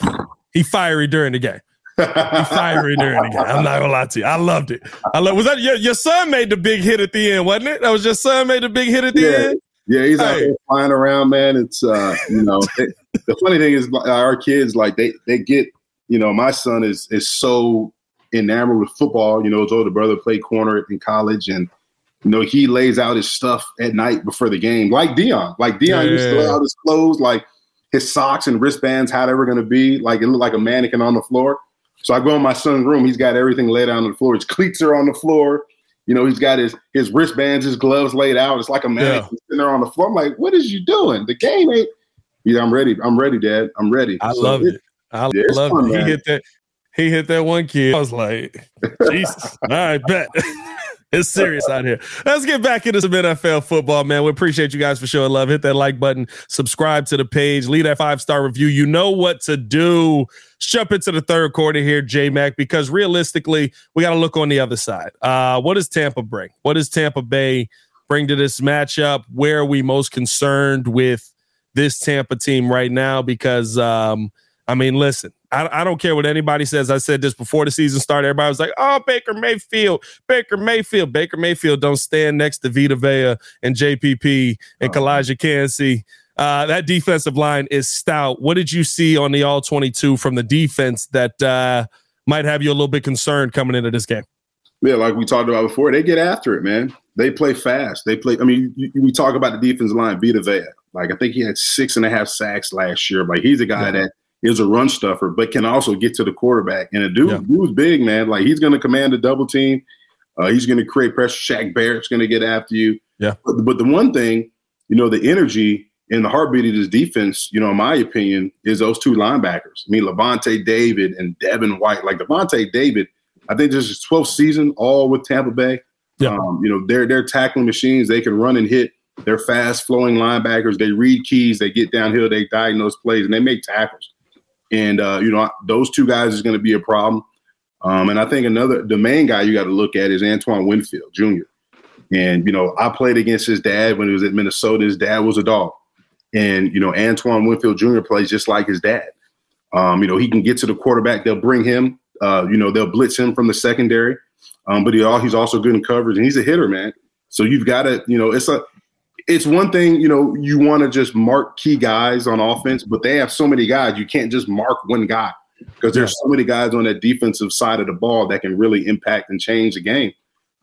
he fiery during the game fiery during the game. I'm not gonna lie to you. I loved it. I love. Was that your, your son made the big hit at the end, wasn't it? That was your son made the big hit at the yeah. end. Yeah, he's hey. out there flying around, man. It's uh, you know, it, the funny thing is our kids like they they get, you know, my son is is so enamored with football. You know, his older brother played corner in college, and you know he lays out his stuff at night before the game, like Deion. Like Deion yeah. used to lay out his clothes, like his socks and wristbands, how they were going to be. Like it looked like a mannequin on the floor. So I go in my son's room. He's got everything laid out on the floor. His cleats are on the floor. You know, he's got his his wristbands, his gloves laid out. It's like a man yeah. sitting there on the floor. I'm like, what is you doing? The game ain't. Yeah, I'm ready. I'm ready, Dad. I'm ready. I so love it. it. I yeah, love fun, it. Man. He hit that. He hit that one kid. I was like, Jesus. All right, bet. It's serious out here. Let's get back into some NFL football, man. We appreciate you guys for showing love. Hit that like button, subscribe to the page, leave that five star review. You know what to do. Jump into the third quarter here, J Mac, because realistically, we got to look on the other side. Uh, what does Tampa bring? What does Tampa Bay bring to this matchup? Where are we most concerned with this Tampa team right now? Because, um, I mean, listen, I, I, don't care what anybody says. I said this before the season started. Everybody was like, "Oh, Baker Mayfield, Baker Mayfield, Baker Mayfield." Don't stand next to Vita Vea and JPP and oh. Calijah Kancey. Uh, that defensive line is stout. What did you see on the All 22 from the defense that uh, might have you a little bit concerned coming into this game? Yeah, like we talked about before, they get after it, man. They play fast. They play. I mean, you, we talk about the defensive line, Vita Vea. Like I think he had six and a half sacks last year. Like he's a guy yeah. that is a run stuffer, but can also get to the quarterback. And a dude, yeah. dude's big, man. Like he's going to command a double team. Uh, he's going to create pressure. Shaq Barrett's going to get after you. Yeah. But, but, the one thing, you know, the energy in the heartbeat of this defense, you know, in my opinion, is those two linebackers. I mean, Lavonte David and Devin White. Like Lavonte David, I think this is 12th season all with Tampa Bay. Yeah. Um, you know, they're they're tackling machines. They can run and hit. They're fast flowing linebackers. They read keys. They get downhill. They diagnose plays and they make tackles. And uh, you know, those two guys is going to be a problem. Um, and I think another the main guy you got to look at is Antoine Winfield Jr. And you know, I played against his dad when he was at Minnesota. His dad was a dog, and you know, Antoine Winfield Jr. plays just like his dad. Um, you know, he can get to the quarterback. They'll bring him. Uh, you know, they'll blitz him from the secondary. Um, but he, all he's also good in coverage, and he's a hitter, man. So you've got to, you know, it's a, it's one thing, you know, you want to just mark key guys on offense, but they have so many guys, you can't just mark one guy because there's so many guys on that defensive side of the ball that can really impact and change the game.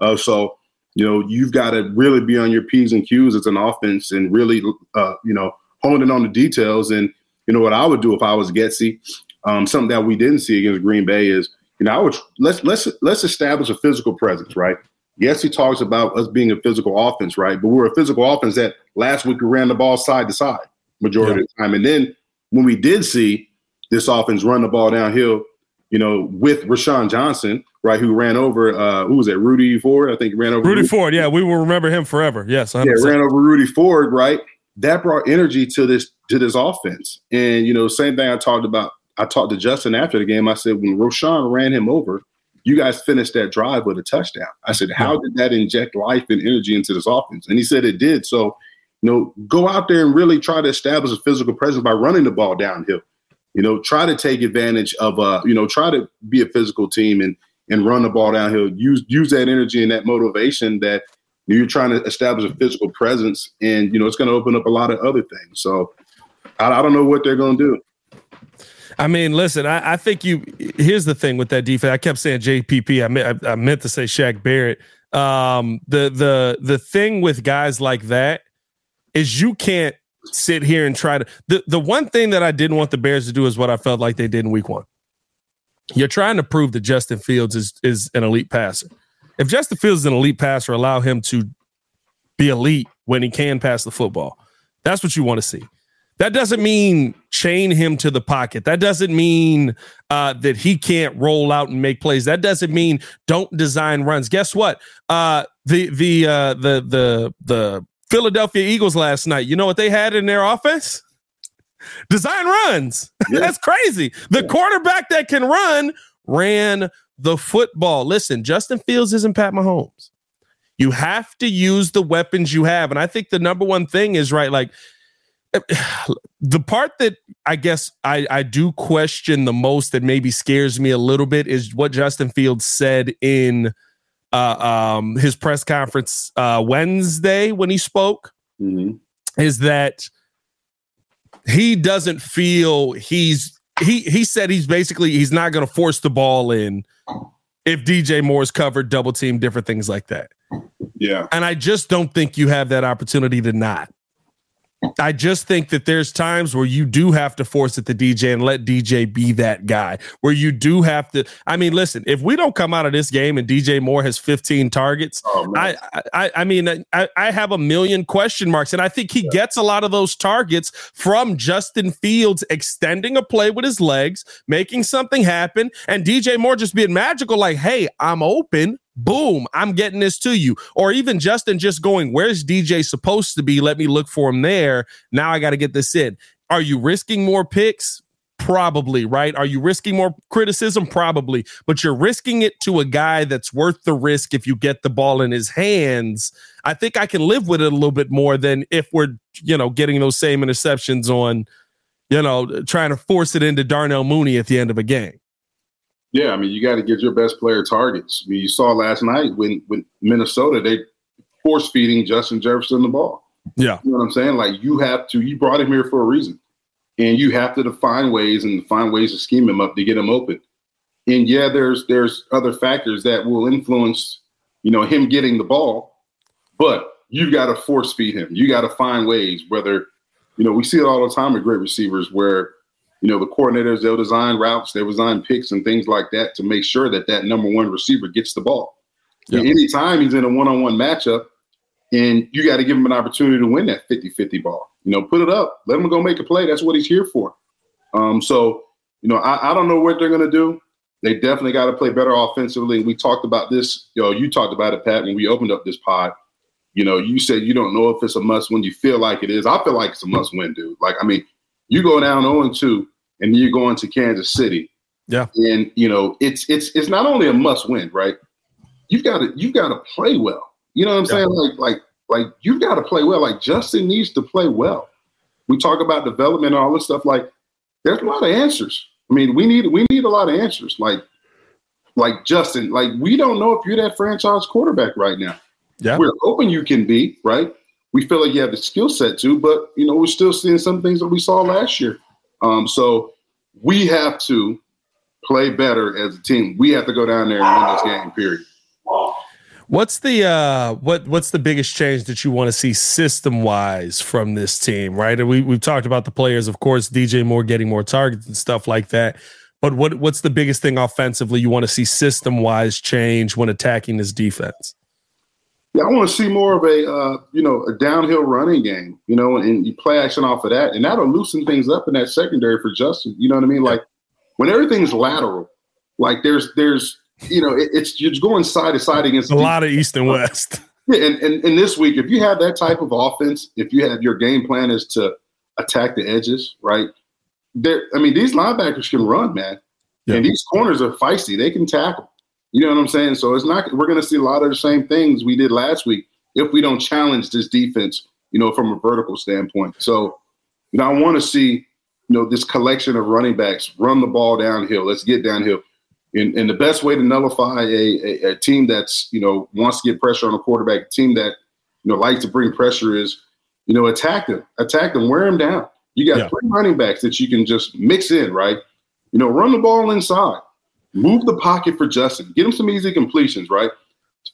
Uh, so you know, you've got to really be on your P's and Q's as an offense and really, uh, you know, honing on the details. And, you know, what I would do if I was Getsy, um, something that we didn't see against Green Bay is, you know, I would let's let's let's establish a physical presence, right? Yes, he talks about us being a physical offense, right? But we're a physical offense that last week we ran the ball side to side majority yeah. of the time. And then when we did see this offense run the ball downhill, you know, with Roschon Johnson, right, who ran over uh who was it, Rudy Ford? I think ran over Rudy, Rudy Ford. Yeah, we will remember him forever. Yes, 100%. yeah, ran over Rudy Ford, right? That brought energy to this to this offense. And you know, same thing I talked about. I talked to Justin after the game. I said when Roschon ran him over, you guys finished that drive with a touchdown. I said, how yeah. did that inject life and energy into this offense? And he said it did. So, you know, go out there and really try to establish a physical presence by running the ball downhill. You know, try to take advantage of uh, you know, try to be a physical team and and run the ball downhill. Use use that energy and that motivation that you're trying to establish a physical presence, and you know, it's going to open up a lot of other things. So, I, I don't know what they're going to do. I mean, listen, I, I, think you. Here's the thing with that defense. I kept saying JPP. I meant I, I meant to say Shaq Barrett. Um, the the the thing with guys like that is you can't sit here and try to the, the one thing that I didn't want the Bears to do is what I felt like they did in week one. You're trying to prove that Justin Fields is is an elite passer. If Justin Fields is an elite passer, allow him to be elite when he can pass the football. That's what you want to see. That doesn't mean chain him to the pocket. That doesn't mean uh, that he can't roll out and make plays. That doesn't mean don't design runs. Guess what? Uh, the the uh, the the the Philadelphia Eagles last night. You know what they had in their offense? Design runs. Yeah. That's crazy. The yeah. quarterback that can run ran the football. Listen, Justin Fields isn't Pat Mahomes. You have to use the weapons you have. And I think the number one thing is right, like the part that I guess I, I do question the most that maybe scares me a little bit is what Justin Fields said in uh, um, his press conference uh, Wednesday when he spoke mm-hmm. is that he doesn't feel he's he he said he's basically he's not going to force the ball in if DJ Moore's covered, double team, different things like that. Yeah. And I just don't think you have that opportunity to not. I just think that there's times where you do have to force it to DJ and let DJ be that guy. Where you do have to. I mean, listen, if we don't come out of this game and DJ Moore has 15 targets, oh, I, I, I mean, I, I have a million question marks, and I think he yeah. gets a lot of those targets from Justin Fields extending a play with his legs, making something happen, and DJ Moore just being magical, like, "Hey, I'm open." Boom, I'm getting this to you. Or even Justin just going, where's DJ supposed to be? Let me look for him there. Now I got to get this in. Are you risking more picks? Probably, right? Are you risking more criticism? Probably, but you're risking it to a guy that's worth the risk if you get the ball in his hands. I think I can live with it a little bit more than if we're, you know, getting those same interceptions on, you know, trying to force it into Darnell Mooney at the end of a game. Yeah, I mean, you got to get your best player targets. I mean, you saw last night when when Minnesota they force feeding Justin Jefferson the ball. Yeah, you know what I'm saying? Like you have to. You brought him here for a reason, and you have to find ways and find ways to scheme him up to get him open. And yeah, there's there's other factors that will influence, you know, him getting the ball, but you've got to force feed him. You got to find ways. Whether you know, we see it all the time with great receivers where you know, the coordinators, they'll design routes, they'll design picks and things like that to make sure that that number one receiver gets the ball. Yep. anytime he's in a one-on-one matchup and you got to give him an opportunity to win that 50-50 ball. You know, put it up. Let him go make a play. That's what he's here for. Um, so, you know, I, I don't know what they're going to do. They definitely got to play better offensively. We talked about this. You know, you talked about it, Pat, when we opened up this pod. You know, you said you don't know if it's a must win. You feel like it is. I feel like it's a must win, dude. Like, I mean, you go down 0 2 and you're going to Kansas City. Yeah. And you know, it's it's it's not only a must win, right? You've got to you've got to play well. You know what I'm yeah. saying? Like like like you've got to play well. Like Justin needs to play well. We talk about development and all this stuff. Like there's a lot of answers. I mean, we need we need a lot of answers. Like like Justin, like we don't know if you're that franchise quarterback right now. Yeah. We're hoping you can be, right? We feel like you have the skill set to, but you know, we're still seeing some things that we saw last year. Um, so we have to play better as a team. We have to go down there and win this game, period. What's the uh what what's the biggest change that you want to see system wise from this team, right? and we we've talked about the players, of course, DJ Moore getting more targets and stuff like that. But what what's the biggest thing offensively you want to see system wise change when attacking this defense? Yeah, I want to see more of a uh, you know a downhill running game, you know, and you play action off of that, and that'll loosen things up in that secondary for Justin. You know what I mean? Like when everything's lateral, like there's there's you know it, it's you're going side to side against a lot of east and west. Yeah, and, and and this week, if you have that type of offense, if you have your game plan is to attack the edges, right? There, I mean, these linebackers can run, man, yeah. and these corners are feisty. They can tackle. You know what I'm saying? So it's not. We're going to see a lot of the same things we did last week if we don't challenge this defense. You know, from a vertical standpoint. So, you know, I want to see you know, this collection of running backs run the ball downhill. Let's get downhill. And, and the best way to nullify a, a, a, team that's, you know, wants to get pressure on a quarterback, a team that, you know, likes to bring pressure is, you know, attack them, attack them, wear them down. You got yeah. three running backs that you can just mix in, right? You know, run the ball inside, move the pocket for Justin, get him some easy completions, right?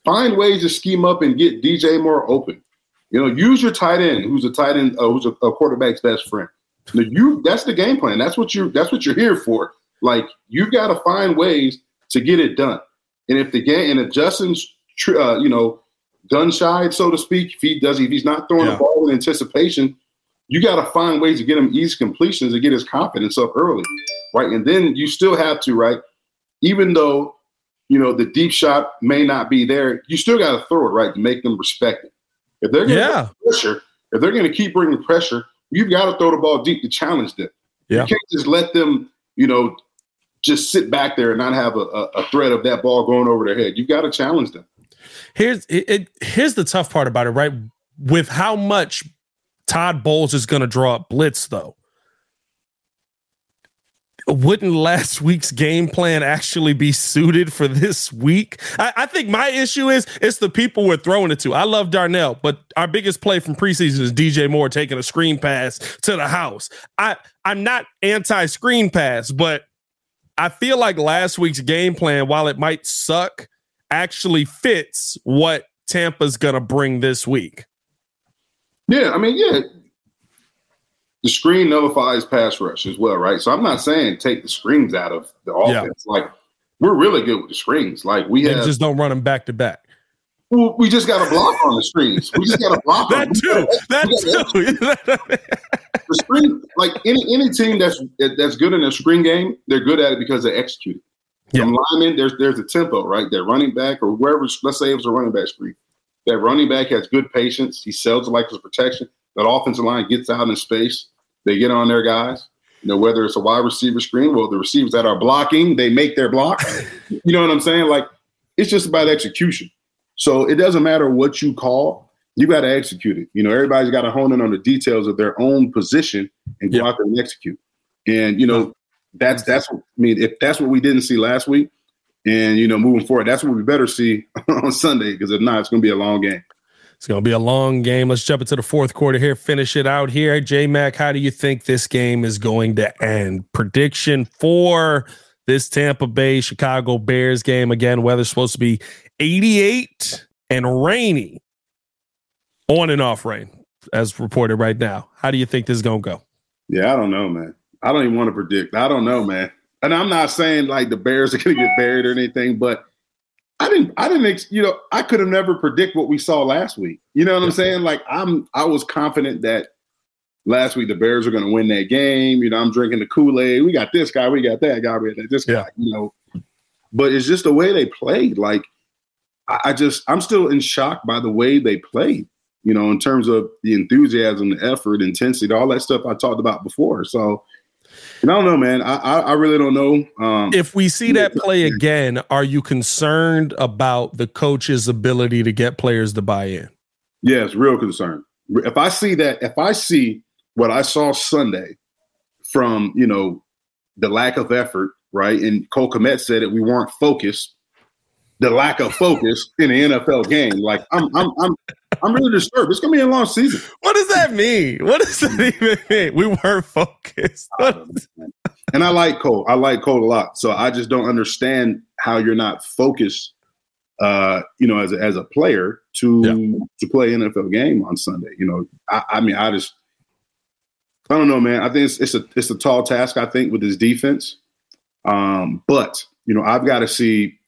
Find ways to scheme up and get DJ more open. You know, use your tight end, who's a tight end, uh, who's a, a quarterback's best friend. Now you that's the game plan. That's what you that's what you're here for. Like you've got to find ways to get it done. And if the game and if Justin's uh, you know gun shy, so to speak, if he does if he's not throwing yeah. the ball in anticipation, you got to find ways to get him easy completions to get his confidence up early, right? And then you still have to right, even though you know the deep shot may not be there, you still got to throw it right to make them respect it. If they're going to yeah. pressure, if they're going to keep bringing pressure, you've got to throw the ball deep to challenge them. Yeah. You can't just let them, you know, just sit back there and not have a, a, threat of that ball going over their head. You've got to challenge them. Here's it, it, here's the tough part about it, right? With how much Todd Bowles is going to draw up blitz, though wouldn't last week's game plan actually be suited for this week? I, I, think my issue is it's the people we're throwing it to. I love Darnell, but our biggest play from preseason is DJ Moore taking a screen pass to the house. I I'm not anti screen pass, but I feel like last week's game plan, while it might suck, actually fits what Tampa's gonna bring this week. Yeah, I mean, yeah, the screen nullifies pass rush as well, right? So I'm not saying take the screens out of the offense. Yeah. Like we're really good with the screens. Like we have, just don't run them back to back. Well, we just got to block on the screens. We just got to block that them. too. That too. the screen, like any any team that's that's good in a screen game, they're good at it because they execute it. Yeah. From linemen, there's there's a tempo, right? That running back or wherever. Let's say it was a running back screen. That running back has good patience. He sells like his protection. That offensive line gets out in space. They get on their guys. You know, whether it's a wide receiver screen, well, the receivers that are blocking, they make their block. you know what I'm saying? Like it's just about execution. So it doesn't matter what you call, you got to execute it. You know, everybody's got to hone in on the details of their own position and go yeah. out there and execute. And you know, that's that's what, I mean. If that's what we didn't see last week, and you know, moving forward, that's what we better see on Sunday. Because if not, it's going to be a long game. It's going to be a long game. Let's jump into the fourth quarter here, finish it out here. J Mac, how do you think this game is going to end? Prediction for this Tampa Bay Chicago Bears game. Again, weather's supposed to be 88 and rainy, on and off rain, as reported right now. How do you think this is going to go? Yeah, I don't know, man. I don't even want to predict. I don't know, man. And I'm not saying like the Bears are going to get buried or anything, but I didn't, I didn't, you know, I could have never predict what we saw last week. You know what I'm saying? Like I'm, I was confident that last week the Bears are going to win that game. You know, I'm drinking the Kool Aid. We got this guy, we got that guy, we got this guy. You know, but it's just the way they played. Like I, I just I'm still in shock by the way they played. You know, in terms of the enthusiasm, the effort, intensity, all that stuff I talked about before. So. I don't know, man. I, I, I really don't know. Um, if we see that play again, are you concerned about the coach's ability to get players to buy in? Yes, real concern. If I see that, if I see what I saw Sunday from, you know, the lack of effort, right? And Cole Kmet said that we weren't focused. The lack of focus in the NFL game, like I'm, I'm, I'm, I'm really disturbed. It's gonna be a long season. What does that mean? What does that even mean? We weren't focused. and I like Cole. I like Cole a lot. So I just don't understand how you're not focused. Uh, you know, as a, as a player to yeah. to play NFL game on Sunday. You know, I, I mean, I just I don't know, man. I think it's, it's a it's a tall task. I think with his defense, um, but you know I've got to see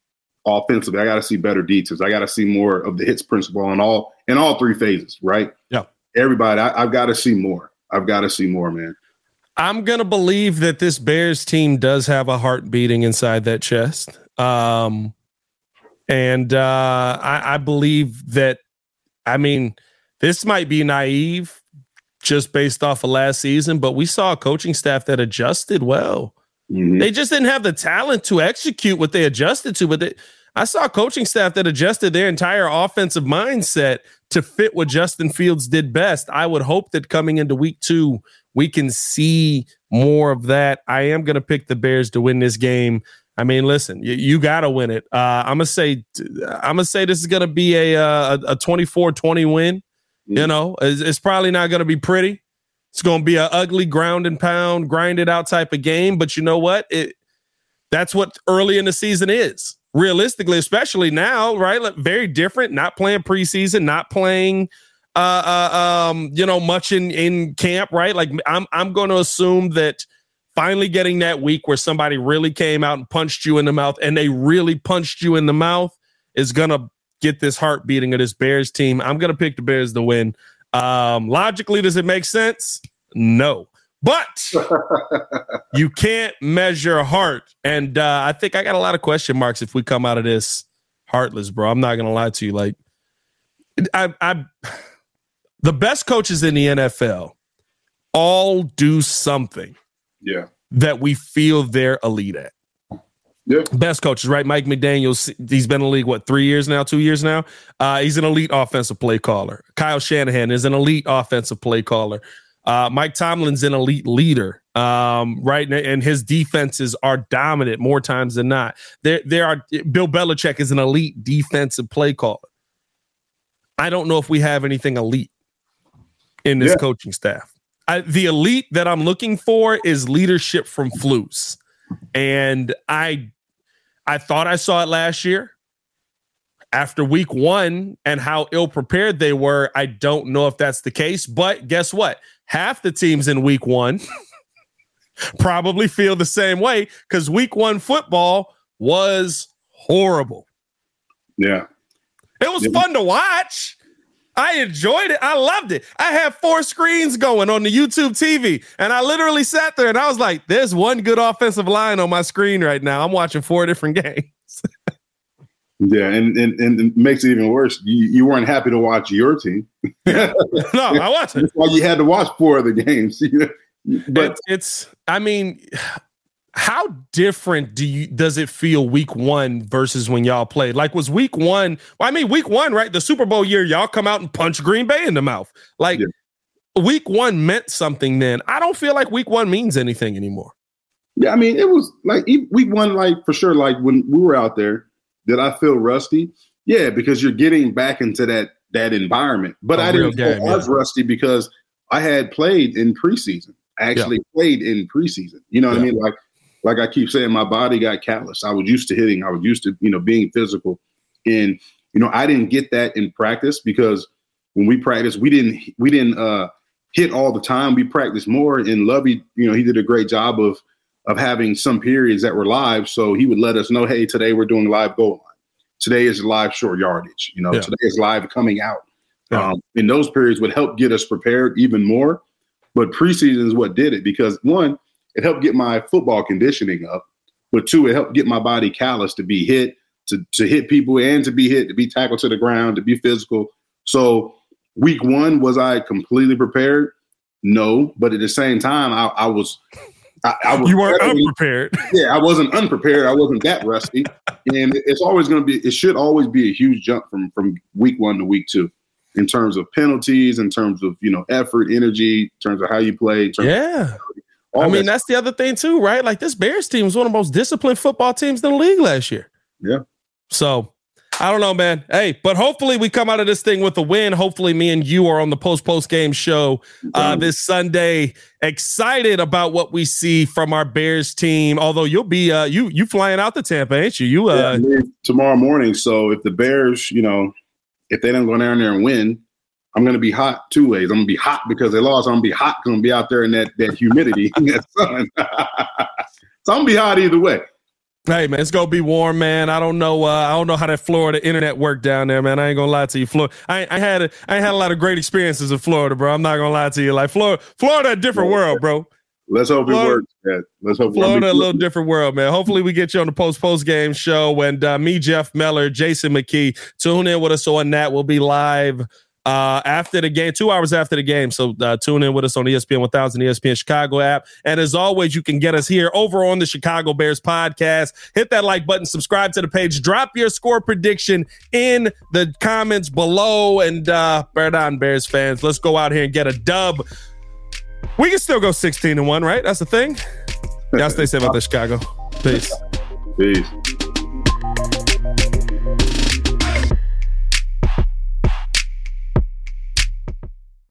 offensively. I got to see better details. I got to see more of the hits principle in all in all three phases. Right? Yeah. Everybody, I, I've got to see more. I've got to see more, man. I'm gonna believe that this Bears team does have a heart beating inside that chest. Um, and uh, I, I believe that. I mean, this might be naive just based off of last season, but we saw a coaching staff that adjusted well. Mm-hmm. They just didn't have the talent to execute what they adjusted to, but they, I saw coaching staff that adjusted their entire offensive mindset to fit what Justin Fields did best. I would hope that coming into week two, we can see more of that. I am going to pick the Bears to win this game. I mean, listen, you, you got to win it. Uh, I'm gonna say, I'm gonna say this is gonna be a uh, a, a 24-20 win. You mm-hmm. know, it's, it's probably not going to be pretty. It's going to be an ugly ground and pound, grind it out type of game. But you know what? It that's what early in the season is. Realistically, especially now, right? Like very different. Not playing preseason, not playing, uh, uh, um, you know, much in in camp, right? Like I'm I'm going to assume that finally getting that week where somebody really came out and punched you in the mouth, and they really punched you in the mouth, is to get this heart beating of this Bears team. I'm to pick the Bears to win. Um, logically, does it make sense? No. But you can't measure heart. And uh, I think I got a lot of question marks if we come out of this heartless, bro. I'm not going to lie to you. Like, I, I, the best coaches in the NFL all do something. Yeah. That we feel they're elite at. Yeah. Best coaches, right? Mike McDaniels, he's been in the league, what, three years now, two years now? Uh, he's an elite offensive play caller. Kyle Shanahan is an elite offensive play caller. Uh, Mike Tomlin's an elite leader, um, right? And his defenses are dominant more times than not. There, there are Bill Belichick is an elite defensive play caller. I don't know if we have anything elite in this yeah. coaching staff. I, the elite that I'm looking for is leadership from Flus. And I I thought I saw it last year. After week one and how ill prepared they were, I don't know if that's the case. But guess what? Half the teams in week one probably feel the same way because week one football was horrible. Yeah. It was yeah. fun to watch. I enjoyed it. I loved it. I had four screens going on the YouTube TV, and I literally sat there and I was like, "There's one good offensive line on my screen right now. I'm watching four different games." Yeah, and, and and it makes it even worse. You, you weren't happy to watch your team. no, I wasn't. That's why you had to watch four of the games. but it's, it's I mean, how different do you does it feel week one versus when y'all played? Like was week one? Well, I mean, week one, right? The Super Bowl year, y'all come out and punch Green Bay in the mouth. Like yeah. week one meant something then. I don't feel like week one means anything anymore. Yeah, I mean, it was like week one, like for sure, like when we were out there, did I feel rusty? Yeah, because you're getting back into that that environment. But I didn't feel game, as yeah. rusty because I had played in preseason. I actually yeah. played in preseason. You know what I mean? Like like I keep saying, my body got callous. I was used to hitting. I was used to, you know, being physical. And, you know, I didn't get that in practice because when we practiced, we didn't we didn't uh hit all the time. We practiced more. And Lovie, you know, he did a great job of of having some periods that were live. So he would let us know, hey, today we're doing live goal line. Today is live short yardage. You know, yeah. today is live coming out. Yeah. Um, and those periods would help get us prepared even more. but preseason is what did it because one, it helped get my football conditioning up, but two, it helped get my body callous to be hit, to to hit people and to be hit, to be tackled to the ground, to be physical. So week one, was I completely prepared? No, but at the same time, I, I was. I, I was you weren't unprepared. Yeah, I wasn't unprepared. I wasn't that rusty, and it's always going to be. It should always be a huge jump from from week one to week two, in terms of penalties, in terms of you know effort, energy, in terms of how you play. yeah, I mean that's the other thing too, right? Like this Bears team was one of the most disciplined football teams in the league last year. Yeah. So I don't know, man. Hey, but hopefully we come out of this thing with a win. Hopefully, me and you are on the post post game show uh, this Sunday. Excited about what we see from our Bears team. Although you'll be uh, you you flying out to Tampa, ain't you? You uh, yeah, tomorrow morning. So if the Bears, you know, if they don't go down there and win, I'm going to be hot two ways. I'm going to be hot because they lost. I'm going to be hot. Going to be out there in that that humidity, that sun. so I'm going to be hot either way. Hey man, it's gonna be warm, man. I don't know. Uh, I don't know how that Florida internet worked down there, man. I ain't gonna lie to you. Florida, I, I had a, I had a lot of great experiences in Florida, bro. I'm not gonna lie to you. Like Florida, Florida, a different world, bro. Let's hope Florida, it works. Man. Let's hope Florida, a little different world, man. Hopefully, we get you on the post post game show. And uh, me, Jeff Meller, Jason McKie, tune in with us on that. We'll be live uh, after the game, two hours after the game. So uh, tune in with us on ESPN 1000, ESPN Chicago app. And as always, you can get us here over on the Chicago Bears podcast. Hit that like button, subscribe to the page, drop your score prediction in the comments below. And uh, bear on, Bears fans. Let's go out here and get a dub. We can still go 16 and 1, right? That's the thing. Y'all stay safe out there, Chicago. Peace. Peace.